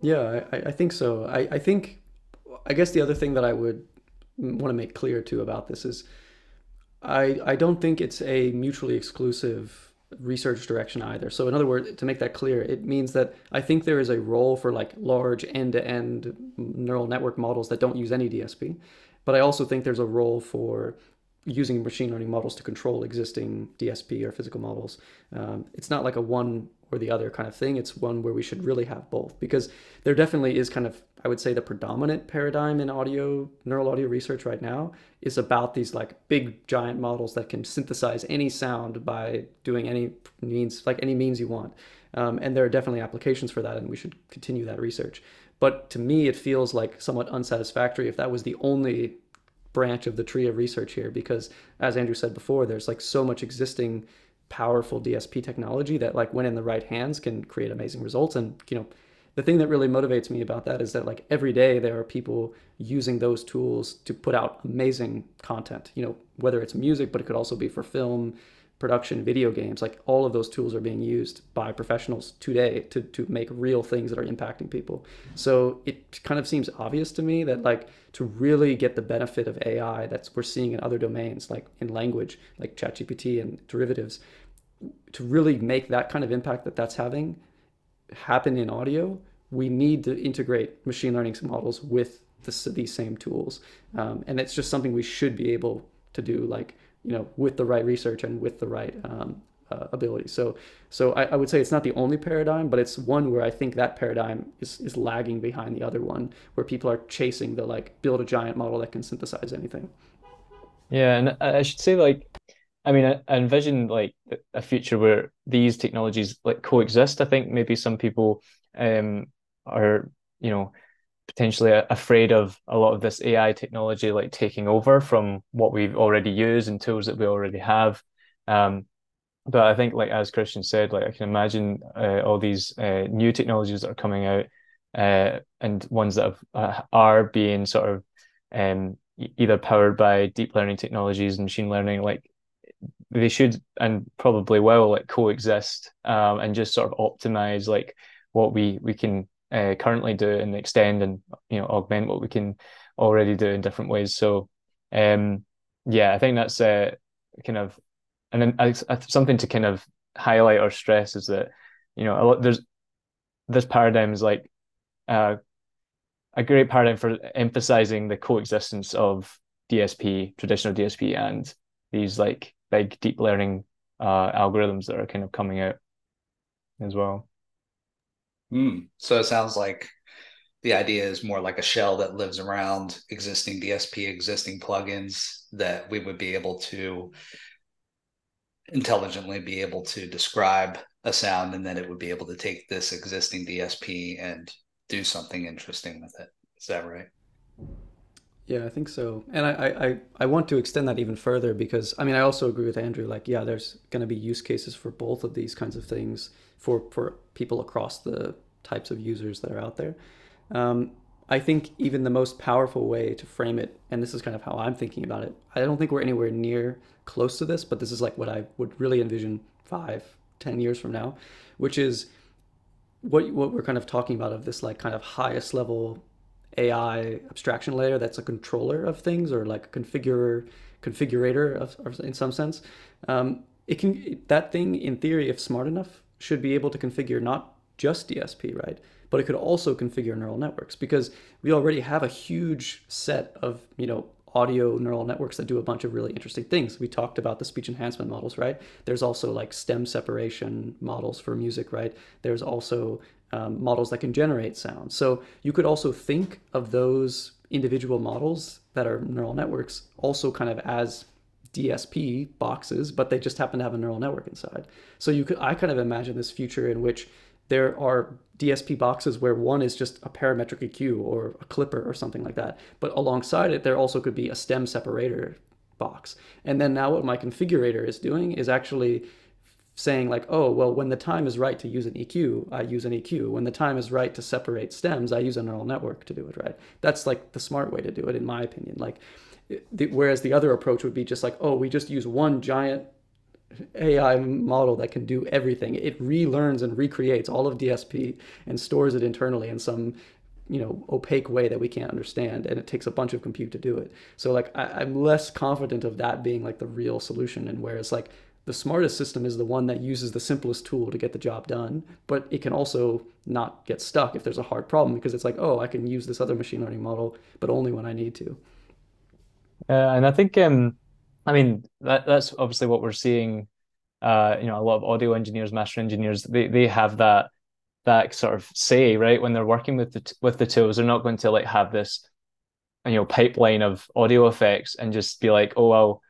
Yeah, I, I think so. I, I think I guess the other thing that I would want to make clear too about this is I I don't think it's a mutually exclusive research direction either. So in other words, to make that clear, it means that I think there is a role for like large end-to-end neural network models that don't use any DSP, but I also think there's a role for using machine learning models to control existing DSP or physical models. Um, it's not like a one or the other kind of thing. It's one where we should really have both because there definitely is kind of, I would say, the predominant paradigm in audio, neural audio research right now is about these like big giant models that can synthesize any sound by doing any means, like any means you want. Um, and there are definitely applications for that, and we should continue that research. But to me, it feels like somewhat unsatisfactory if that was the only branch of the tree of research here because as andrew said before there's like so much existing powerful dsp technology that like when in the right hands can create amazing results. And you know the thing that really motivates me about that is that like every day there are people using those tools to put out amazing content you know whether it's music but it could also be for film production, video games, like all of those tools are being used by professionals today to, to make real things that are impacting people. So it kind of seems obvious to me that like to really get the benefit of AI that's we're seeing in other domains, like in language, like ChatGPT and derivatives, to really make that kind of impact that that's having happen in audio, we need to integrate machine learning models with the, these same tools. Um, and it's just something we should be able to do like you know, with the right research and with the right um, uh, ability. So, so I, I, would say it's not the only paradigm, but it's one where I think that paradigm is, is lagging behind the other one, where people are chasing the like build a giant model that can synthesize anything. Yeah, and I should say like, I mean, I, envision like a future where these technologies like coexist. I think maybe some people um, are, you know, potentially afraid of a lot of this AI technology like taking over from what we've already use and tools that we already have. Um, but I think, like as Christian said, like I can imagine uh, all these uh, new technologies that are coming out uh, and ones that have, uh, are being sort of um, either powered by deep learning technologies and machine learning, like they should and probably will like coexist um, and just sort of optimize like what we we can uh, currently do and extend and you know augment what we can already do in different ways. So um, yeah, I think that's uh, kind of and then something to kind of highlight or stress is that you know a lot there's this paradigm is like uh, a great paradigm for emphasizing the coexistence of DSP, traditional DSP, and these like big deep learning uh, algorithms that are kind of coming out as well. Mm. So it sounds like the idea is more like a shell that lives around existing DSP, existing plugins that we would be able to intelligently be able to describe a sound and then it would be able to take this existing DSP and do something interesting with it. Is that right? Yeah, I think so. And I, I, I want to extend that even further because I mean I also agree with Andrew, like, yeah, there's gonna be use cases for both of these kinds of things for for people across the types of users that are out there. Um, I think even the most powerful way to frame it, and this is kind of how I'm thinking about it, I don't think we're anywhere near close to this, but this is like what I would really envision five, ten years from now, which is what what we're kind of talking about of this like kind of highest level AI abstraction layer that's a controller of things or like a configurer configurator of, in some sense. Um, it can that thing in theory, if smart enough, should be able to configure not just DSP, right? But it could also configure neural networks because we already have a huge set of you know audio neural networks that do a bunch of really interesting things. We talked about the speech enhancement models, right? There's also like stem separation models for music, right? There's also um, models that can generate sound. So you could also think of those individual models that are neural networks also kind of as DSP boxes, but they just happen to have a neural network inside. So you could I kind of imagine this future in which there are DSP boxes where one is just a parametric EQ or a clipper or something like that. But alongside it, there also could be a stem separator box. And then now what my configurator is doing is actually saying like, oh, well, when the time is right to use an EQ, I use an EQ. When the time is right to separate stems, I use a neural network to do it, right? That's like the smart way to do it, in my opinion. Like, whereas the other approach would be just like, oh, we just use one giant AI model that can do everything. It relearns and recreates all of DSP and stores it internally in some you know opaque way that we can't understand and it takes a bunch of compute to do it so like I, am less confident of that being like the real solution and whereas like the smartest system is the one that uses the simplest tool to get the job done, but it can also not get stuck if there's a hard problem because it's like, oh, I can use this other machine learning model, but only when I need to. Uh, and I think, um, I mean, that that's obviously what we're seeing. Uh, you know, a lot of audio engineers, master engineers, they they have that that sort of say, right? When they're working with the with the tools, they're not going to like have this, you know, pipeline of audio effects and just be like, oh well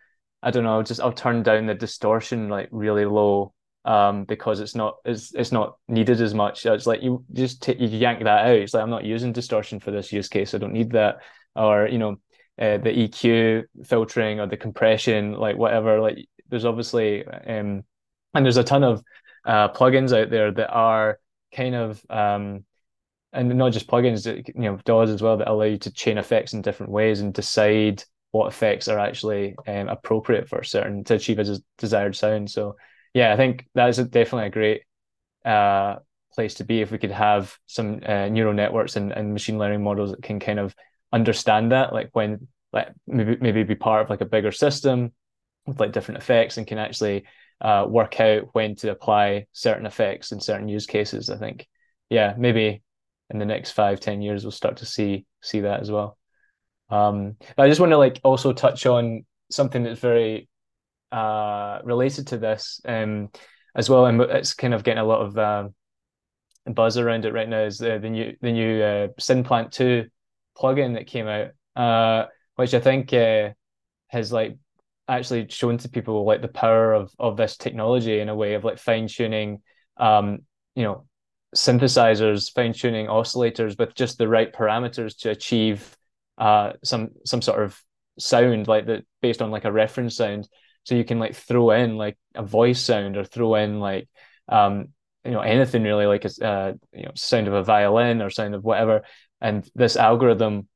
I don't know, just I'll turn down the distortion like really low um because it's not it's it's not needed as much. It's like you just t- you yank that out. It's like I'm not using distortion for this use case. I don't need that. Or you know, uh, the EQ filtering or the compression, like whatever. Like there's obviously um and there's a ton of uh plugins out there that are kind of um and not just plugins, you know, DAWs as well that allow you to chain effects in different ways and decide what effects are actually um, appropriate for certain to achieve a desired sound. So yeah, I think that is definitely a great uh, place to be if we could have some uh, neural networks and, and machine learning models that can kind of understand that, like when like maybe maybe be part of like a bigger system with like different effects and can actually uh, work out when to apply certain effects in certain use cases. I think yeah, maybe in the next five ten years we'll start to see see that as well. Um, I just want to like also touch on something that's very uh related to this um as well, and it's kind of getting a lot of um, buzz around it right now. Is the, the new the new uh, Synplant two plugin that came out, uh, which I think uh, has like actually shown to people like the power of of this technology in a way of like fine tuning, um, you know, synthesizers, fine tuning oscillators with just the right parameters to achieve uh some some sort of sound like that based on like a reference sound. So you can like throw in like a voice sound or throw in like um you know anything really like a uh, you know sound of a violin or sound of whatever and this algorithm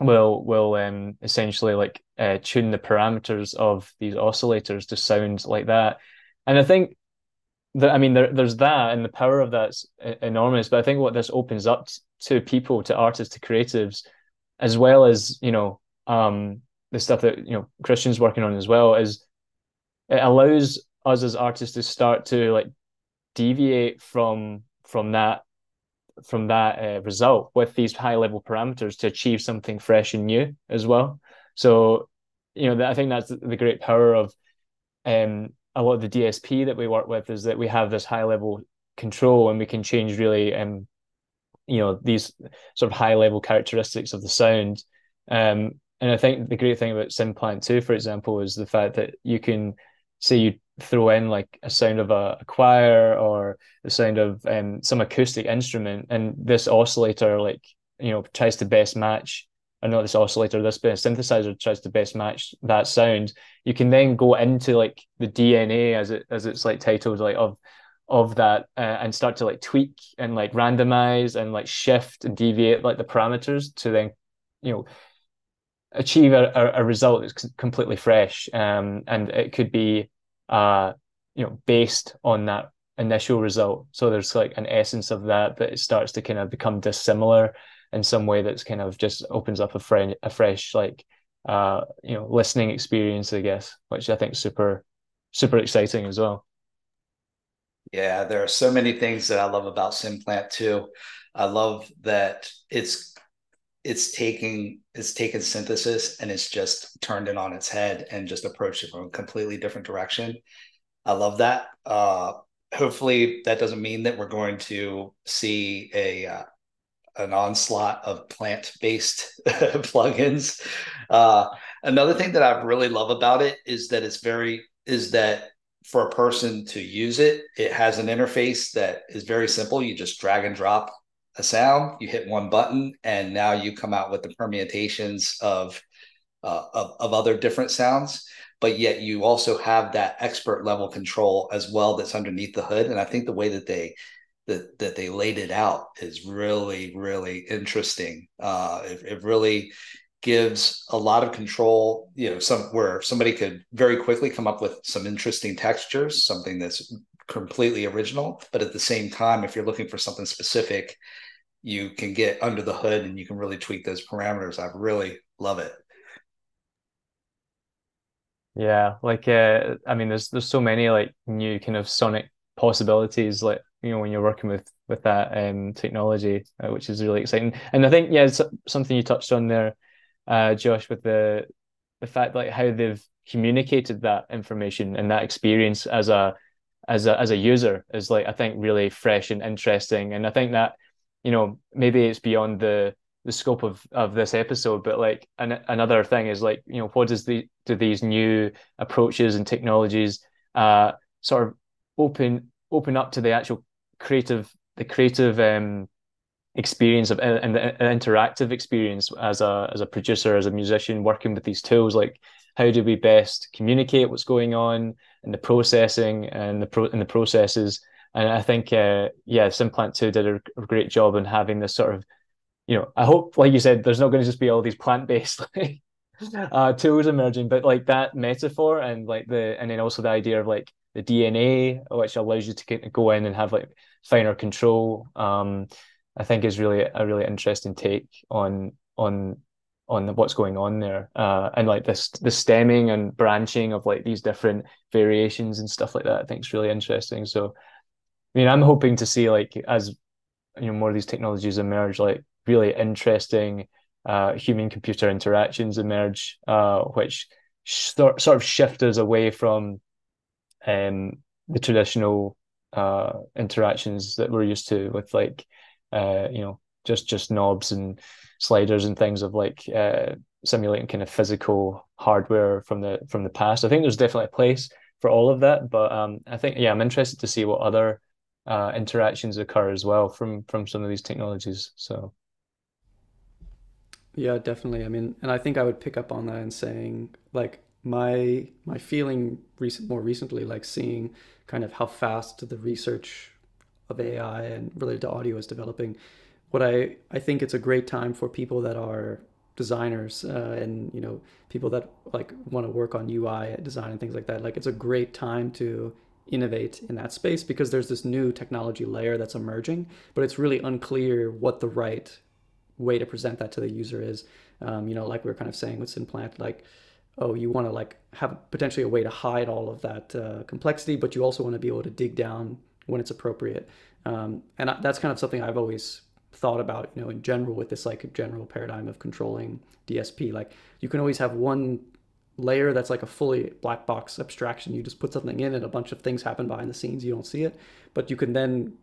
will will um essentially like uh, tune the parameters of these oscillators to sound like that. And i think that i mean there, there's that and the power of that's enormous. But i think what this opens up to people to artists to creatives as well as you know um, the stuff that you know Christian's working on as well is it allows us as artists to start to like deviate from from that from that uh, result with these high level parameters to achieve something fresh and new as well. So you know I think that's the great power of um, a lot of the DSP that we work with is that we have this high level control and we can change really um, you know these sort of high level characteristics of the sound um, and i think the great thing about Synplant 2 for example is the fact that you can say you throw in like a sound of a, a choir or the sound of um, some acoustic instrument and this oscillator like you know tries to best match or not this oscillator, this synthesizer tries to best match that sound, you can then go into like the DNA as it as it's like titled like of of that uh, and start to like tweak and like randomize and like shift and deviate like the parameters to then you know achieve a, a result that's completely fresh. Um, and it could be uh, you know based on that initial result. So there's like an essence of that but it starts to kind of become dissimilar in some way that's kind of just opens up a fresh a fresh like uh you know listening experience i guess which i think super super exciting as well. Yeah there are so many things that i love about Synplant too. I love that it's it's taking it's taken synthesis and it's just turned it on its head and just approached it from a completely different direction. I love that. Uh, hopefully, that doesn't mean that we're going to see a uh, an onslaught of plant based plugins. Uh, another thing that I really love about it is that it's very is that for a person to use it, it has an interface that is very simple. You just drag and drop a sound, you hit one button, and now you come out with the permutations of, uh, of, of other different sounds. But yet you also have that expert level control as well that's underneath the hood. And I think the way that they that that they laid it out is really really interesting. Uh, it, it really gives a lot of control you know some where somebody could very quickly come up with some interesting textures something that's completely original but at the same time if you're looking for something specific you can get under the hood and you can really tweak those parameters. I really love it. Yeah, like uh, I mean, there's there's so many like new kind of sonic possibilities, like you know when you're working with with that um technology, uh, which is really exciting. And I think yeah, something you touched on there, uh, Josh, with the the fact like how they've communicated that information and that experience as a as a as a user is like I think really fresh and interesting. And I think that you know maybe it's beyond the the scope of of this episode but like an, another thing is like you know what does the do these new approaches and technologies uh sort of open open up to the actual creative the creative um experience of and the interactive experience as a as a producer as a musician working with these tools? Like how do we best communicate what's going on and the processing and the pro and the processes and I think, uh, yeah, Synplant 2 did a, a great job in having this sort of, you know, I hope, like you said, there's not going to just be all these plant based like, uh, tools emerging, but like that metaphor and like the, and then also the idea of like the DNA, which allows you to go in and have like finer control. Um, I think is really a really interesting take on on on what's going on there uh, and like this the stemming and branching of like these different variations and stuff like that i think is really interesting so I mean, I'm hoping to see like as you know more of these technologies emerge, like really interesting uh, human computer interactions emerge, uh, which sort sort of shift us away from um, the traditional uh, interactions that we're used to with like uh, you know just just knobs and sliders and things of like uh, simulating kind of physical hardware from the from the past. I think there's definitely a place for all of that, but um, I think yeah, I'm interested to see what other uh, interactions occur as well from from some of these technologies. So yeah, definitely. I mean, and I think I would pick up on that and saying like my my feeling recent more recently, like seeing kind of how fast the research of AI and related to audio is developing. What I I think it's a great time for people that are designers uh, and you know people that like want to work on UI design and things like that. Like it's a great time to innovate in that space because there's this new technology layer that's emerging, but it's really unclear what the right way to present that to the user is. Um, you know, like we are kind of saying with Synplant, like, oh, you want to like have potentially a way to hide all of that uh, complexity, but you also want to be able to dig down when it's appropriate. Um, and that's kind of something I've always thought about, you know, in general with this like general paradigm of controlling DSP. Like you can always have one layer that's like a fully black box abstraction. You just put something in and a bunch of things happen behind the scenes. You don't see it, but you can then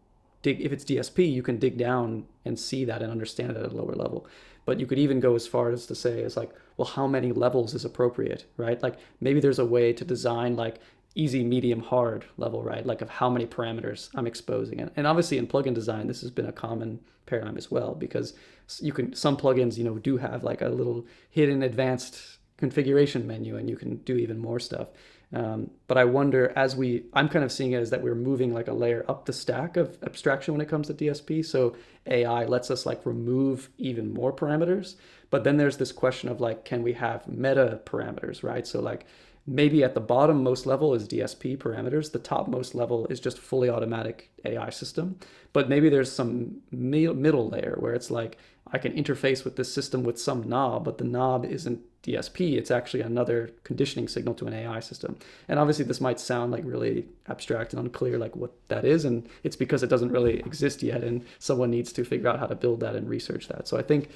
dig, if it's DSP, you can dig down and see that and understand it at a lower level. But you could even go as far as to say, it's like, well, how many levels is appropriate, right? Like maybe there's a way to design like easy, medium, hard level, right? Like of how many parameters I'm exposing. And, and obviously in plugin design, this has been a common paradigm as well because you can some plugins, you know, do have like a little hidden advanced configuration menu and you can do even more stuff. Um, but I wonder as we, I'm kind of seeing it as that we're moving like a layer up the stack of abstraction when it comes to DSP. So AI lets us like remove even more parameters. But then there's this question of like, can we have meta parameters, right? So like maybe at the bottom most level is DSP parameters. The top most level is just fully automatic AI system. But maybe there's some middle layer where it's like I can interface with this system with some knob, but the knob isn't DSP. It's actually another conditioning signal to an AI system. And obviously, this might sound like really abstract and unclear, like what that is. And it's because it doesn't really exist yet, and someone needs to figure out how to build that and research that. So I think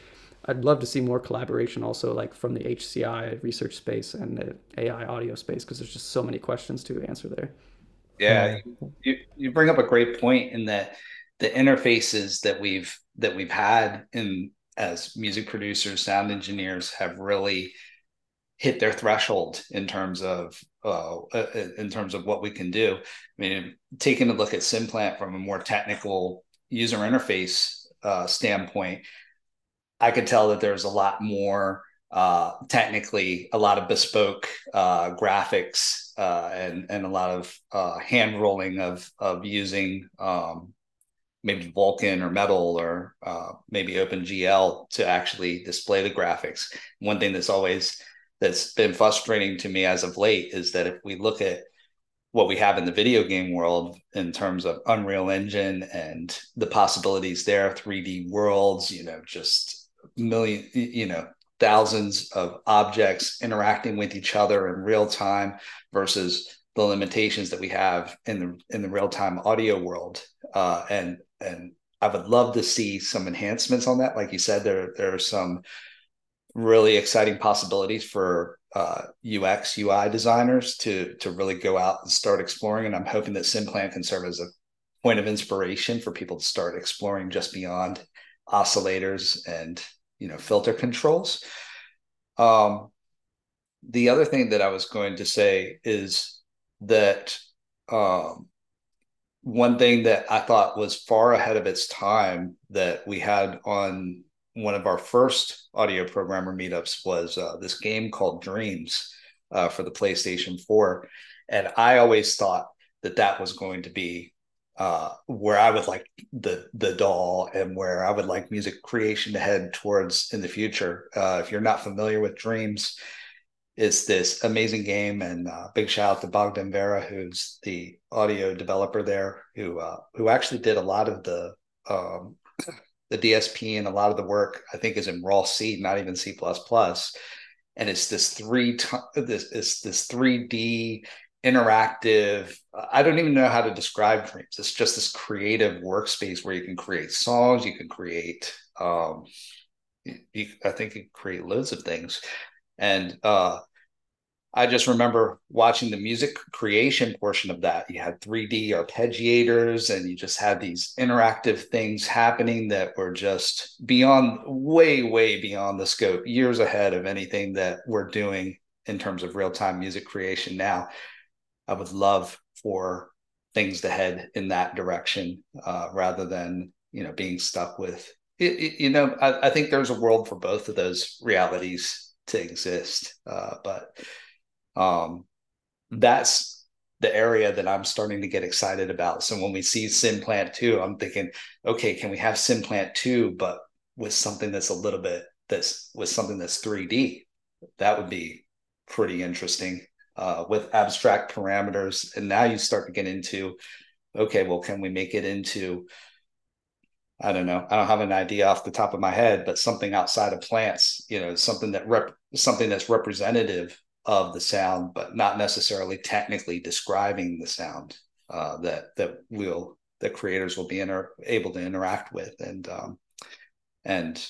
I'd love to see more collaboration also like from the HCI research space and the AI audio space because there's just so many questions to answer there. Yeah, you, you bring up a great point in that the interfaces that we've that we've had in as music producers, sound engineers have really hit their threshold in terms of uh, uh in terms of what we can do. I mean, taking a look at Synplant from a more technical user interface uh, standpoint, I could tell that there's a lot more uh, technically, a lot of bespoke uh, graphics uh, and and a lot of hand rolling of of using um, maybe Vulkan or Metal or uh, maybe OpenGL to actually display the graphics. One thing that's always that's been frustrating to me as of late is that if we look at what we have in the video game world in terms of Unreal Engine and the possibilities there, 3D worlds, you know, just million, you know, thousands of objects interacting with each other in real time versus the limitations that we have in the in the real time audio world. Uh, and and I would love to see some enhancements on that. Like you said, there there are some really exciting possibilities for uh, UX UI designers to to really go out and start exploring. And I'm hoping that Synplant can serve as a point of inspiration for people to start exploring just beyond oscillators and you know filter controls. Um, the other thing that I was going to say is that um, one thing that I thought was far ahead of its time that we had on one of our first audio programmer meetups was uh, this game called Dreams uh, for the PlayStation 4. And I always thought that that was going to be uh, where I would like the the DAW and where I would like music creation to head towards in the future. Uh, if you're not familiar with Dreams, it's this amazing game, and uh, big shout out to Bogdan Vera, who's the audio developer there, who uh, who actually did a lot of the um, the DSP and a lot of the work. I think is in raw C, not even C plus plus. And it's this three t- this is this three D interactive. I don't even know how to describe Dreams. It's just this creative workspace where you can create songs, you can create. Um, you, I think you can create loads of things, and uh, I just remember watching the music creation portion of that. You had 3D arpeggiators, and you just had these interactive things happening that were just beyond, way, way beyond the scope, years ahead of anything that we're doing in terms of real time music creation now. I would love for things to head in that direction uh, rather than you know being stuck with it, it, you know I, I, think there's a world for both of those realities to exist uh, but um, that's the area that I'm starting to get excited about. So when we see Synplant 2, I'm thinking, okay, can we have Synplant 2, but with something that's a little bit that's with something that's 3D? That would be pretty interesting uh, with abstract parameters. And now you start to get into, okay, well, can we make it into, I don't know, I don't have an idea off the top of my head, but something outside of plants, you know, something that rep something that's representative of the sound, but not necessarily technically describing the sound uh, that that will that creators will be inter- able to interact with and um, and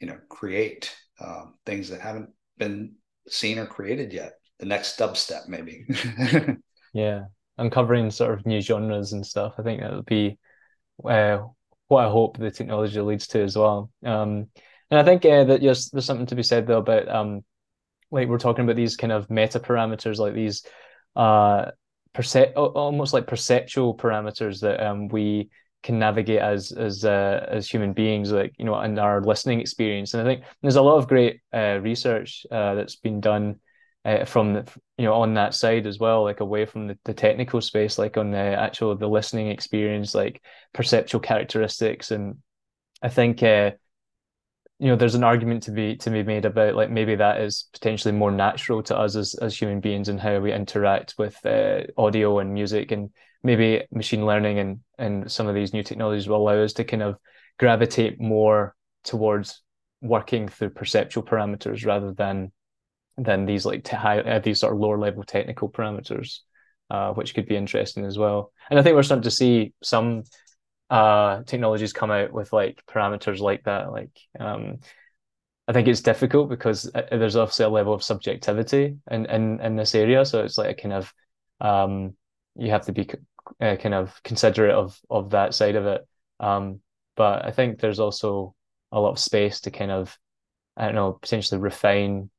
you know create um, things that haven't been seen or created yet. The next dubstep maybe. Yeah. Uncovering sort of new genres and stuff i think that would be uh, what i hope the technology leads to as well um, and i think uh, that there's, there's something to be said though about um, like we're talking about these kind of meta parameters like these uh percep almost like perceptual parameters that um, we can navigate as as uh, as human beings, like you know, in our listening experience. And I think there's a lot of great uh, research uh, that's been done uh, from the, you know on that side as well, like away from the, the technical space, like on the actual the listening experience, like perceptual characteristics. And I think uh, you know there's an argument to be to be made about like maybe that is potentially more natural to us as as human beings and how we interact with uh, audio and music and maybe machine learning and and some of these new technologies will allow us to kind of gravitate more towards working through perceptual parameters rather than than these like high uh, these sort of lower level technical parameters uh, which could be interesting as well and i think we're starting to see some uh, technologies come out with like parameters like that. Like, um, I think it's difficult because uh, there's obviously a level of subjectivity in in, in this area. So it's like a kind of um, you have to be uh, kind of considerate of of that side of it. Um, but I think there's also a lot of space to kind of I don't know potentially refine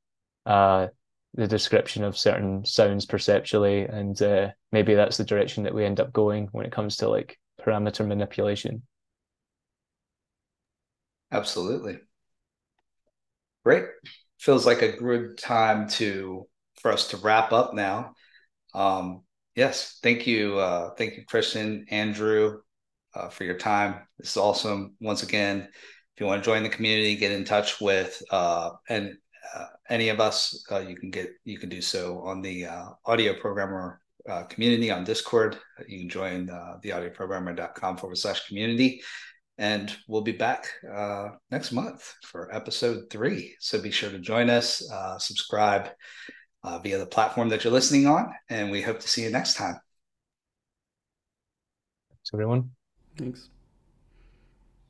uh, the description of certain sounds perceptually, and uh, maybe that's the direction that we end up going when it comes to like parameter manipulation. Absolutely. Great. Feels like a good time to for us to wrap up now. Um, yes, thank you, uh, thank you, Christian, Andrew, uh, for your time. This is awesome. Once again, if you want to join the community, get in touch with uh, and any of us. Uh, you can get you can do so on the uh, audio programmer uh, community on Discord. You can join uh, theaudioprogrammer.com forward slash community. And we'll be back uh, next month for episode three. So be sure to join us, uh, subscribe uh, via the platform that you're listening on, and we hope to see you next time. Thanks, everyone. Thanks.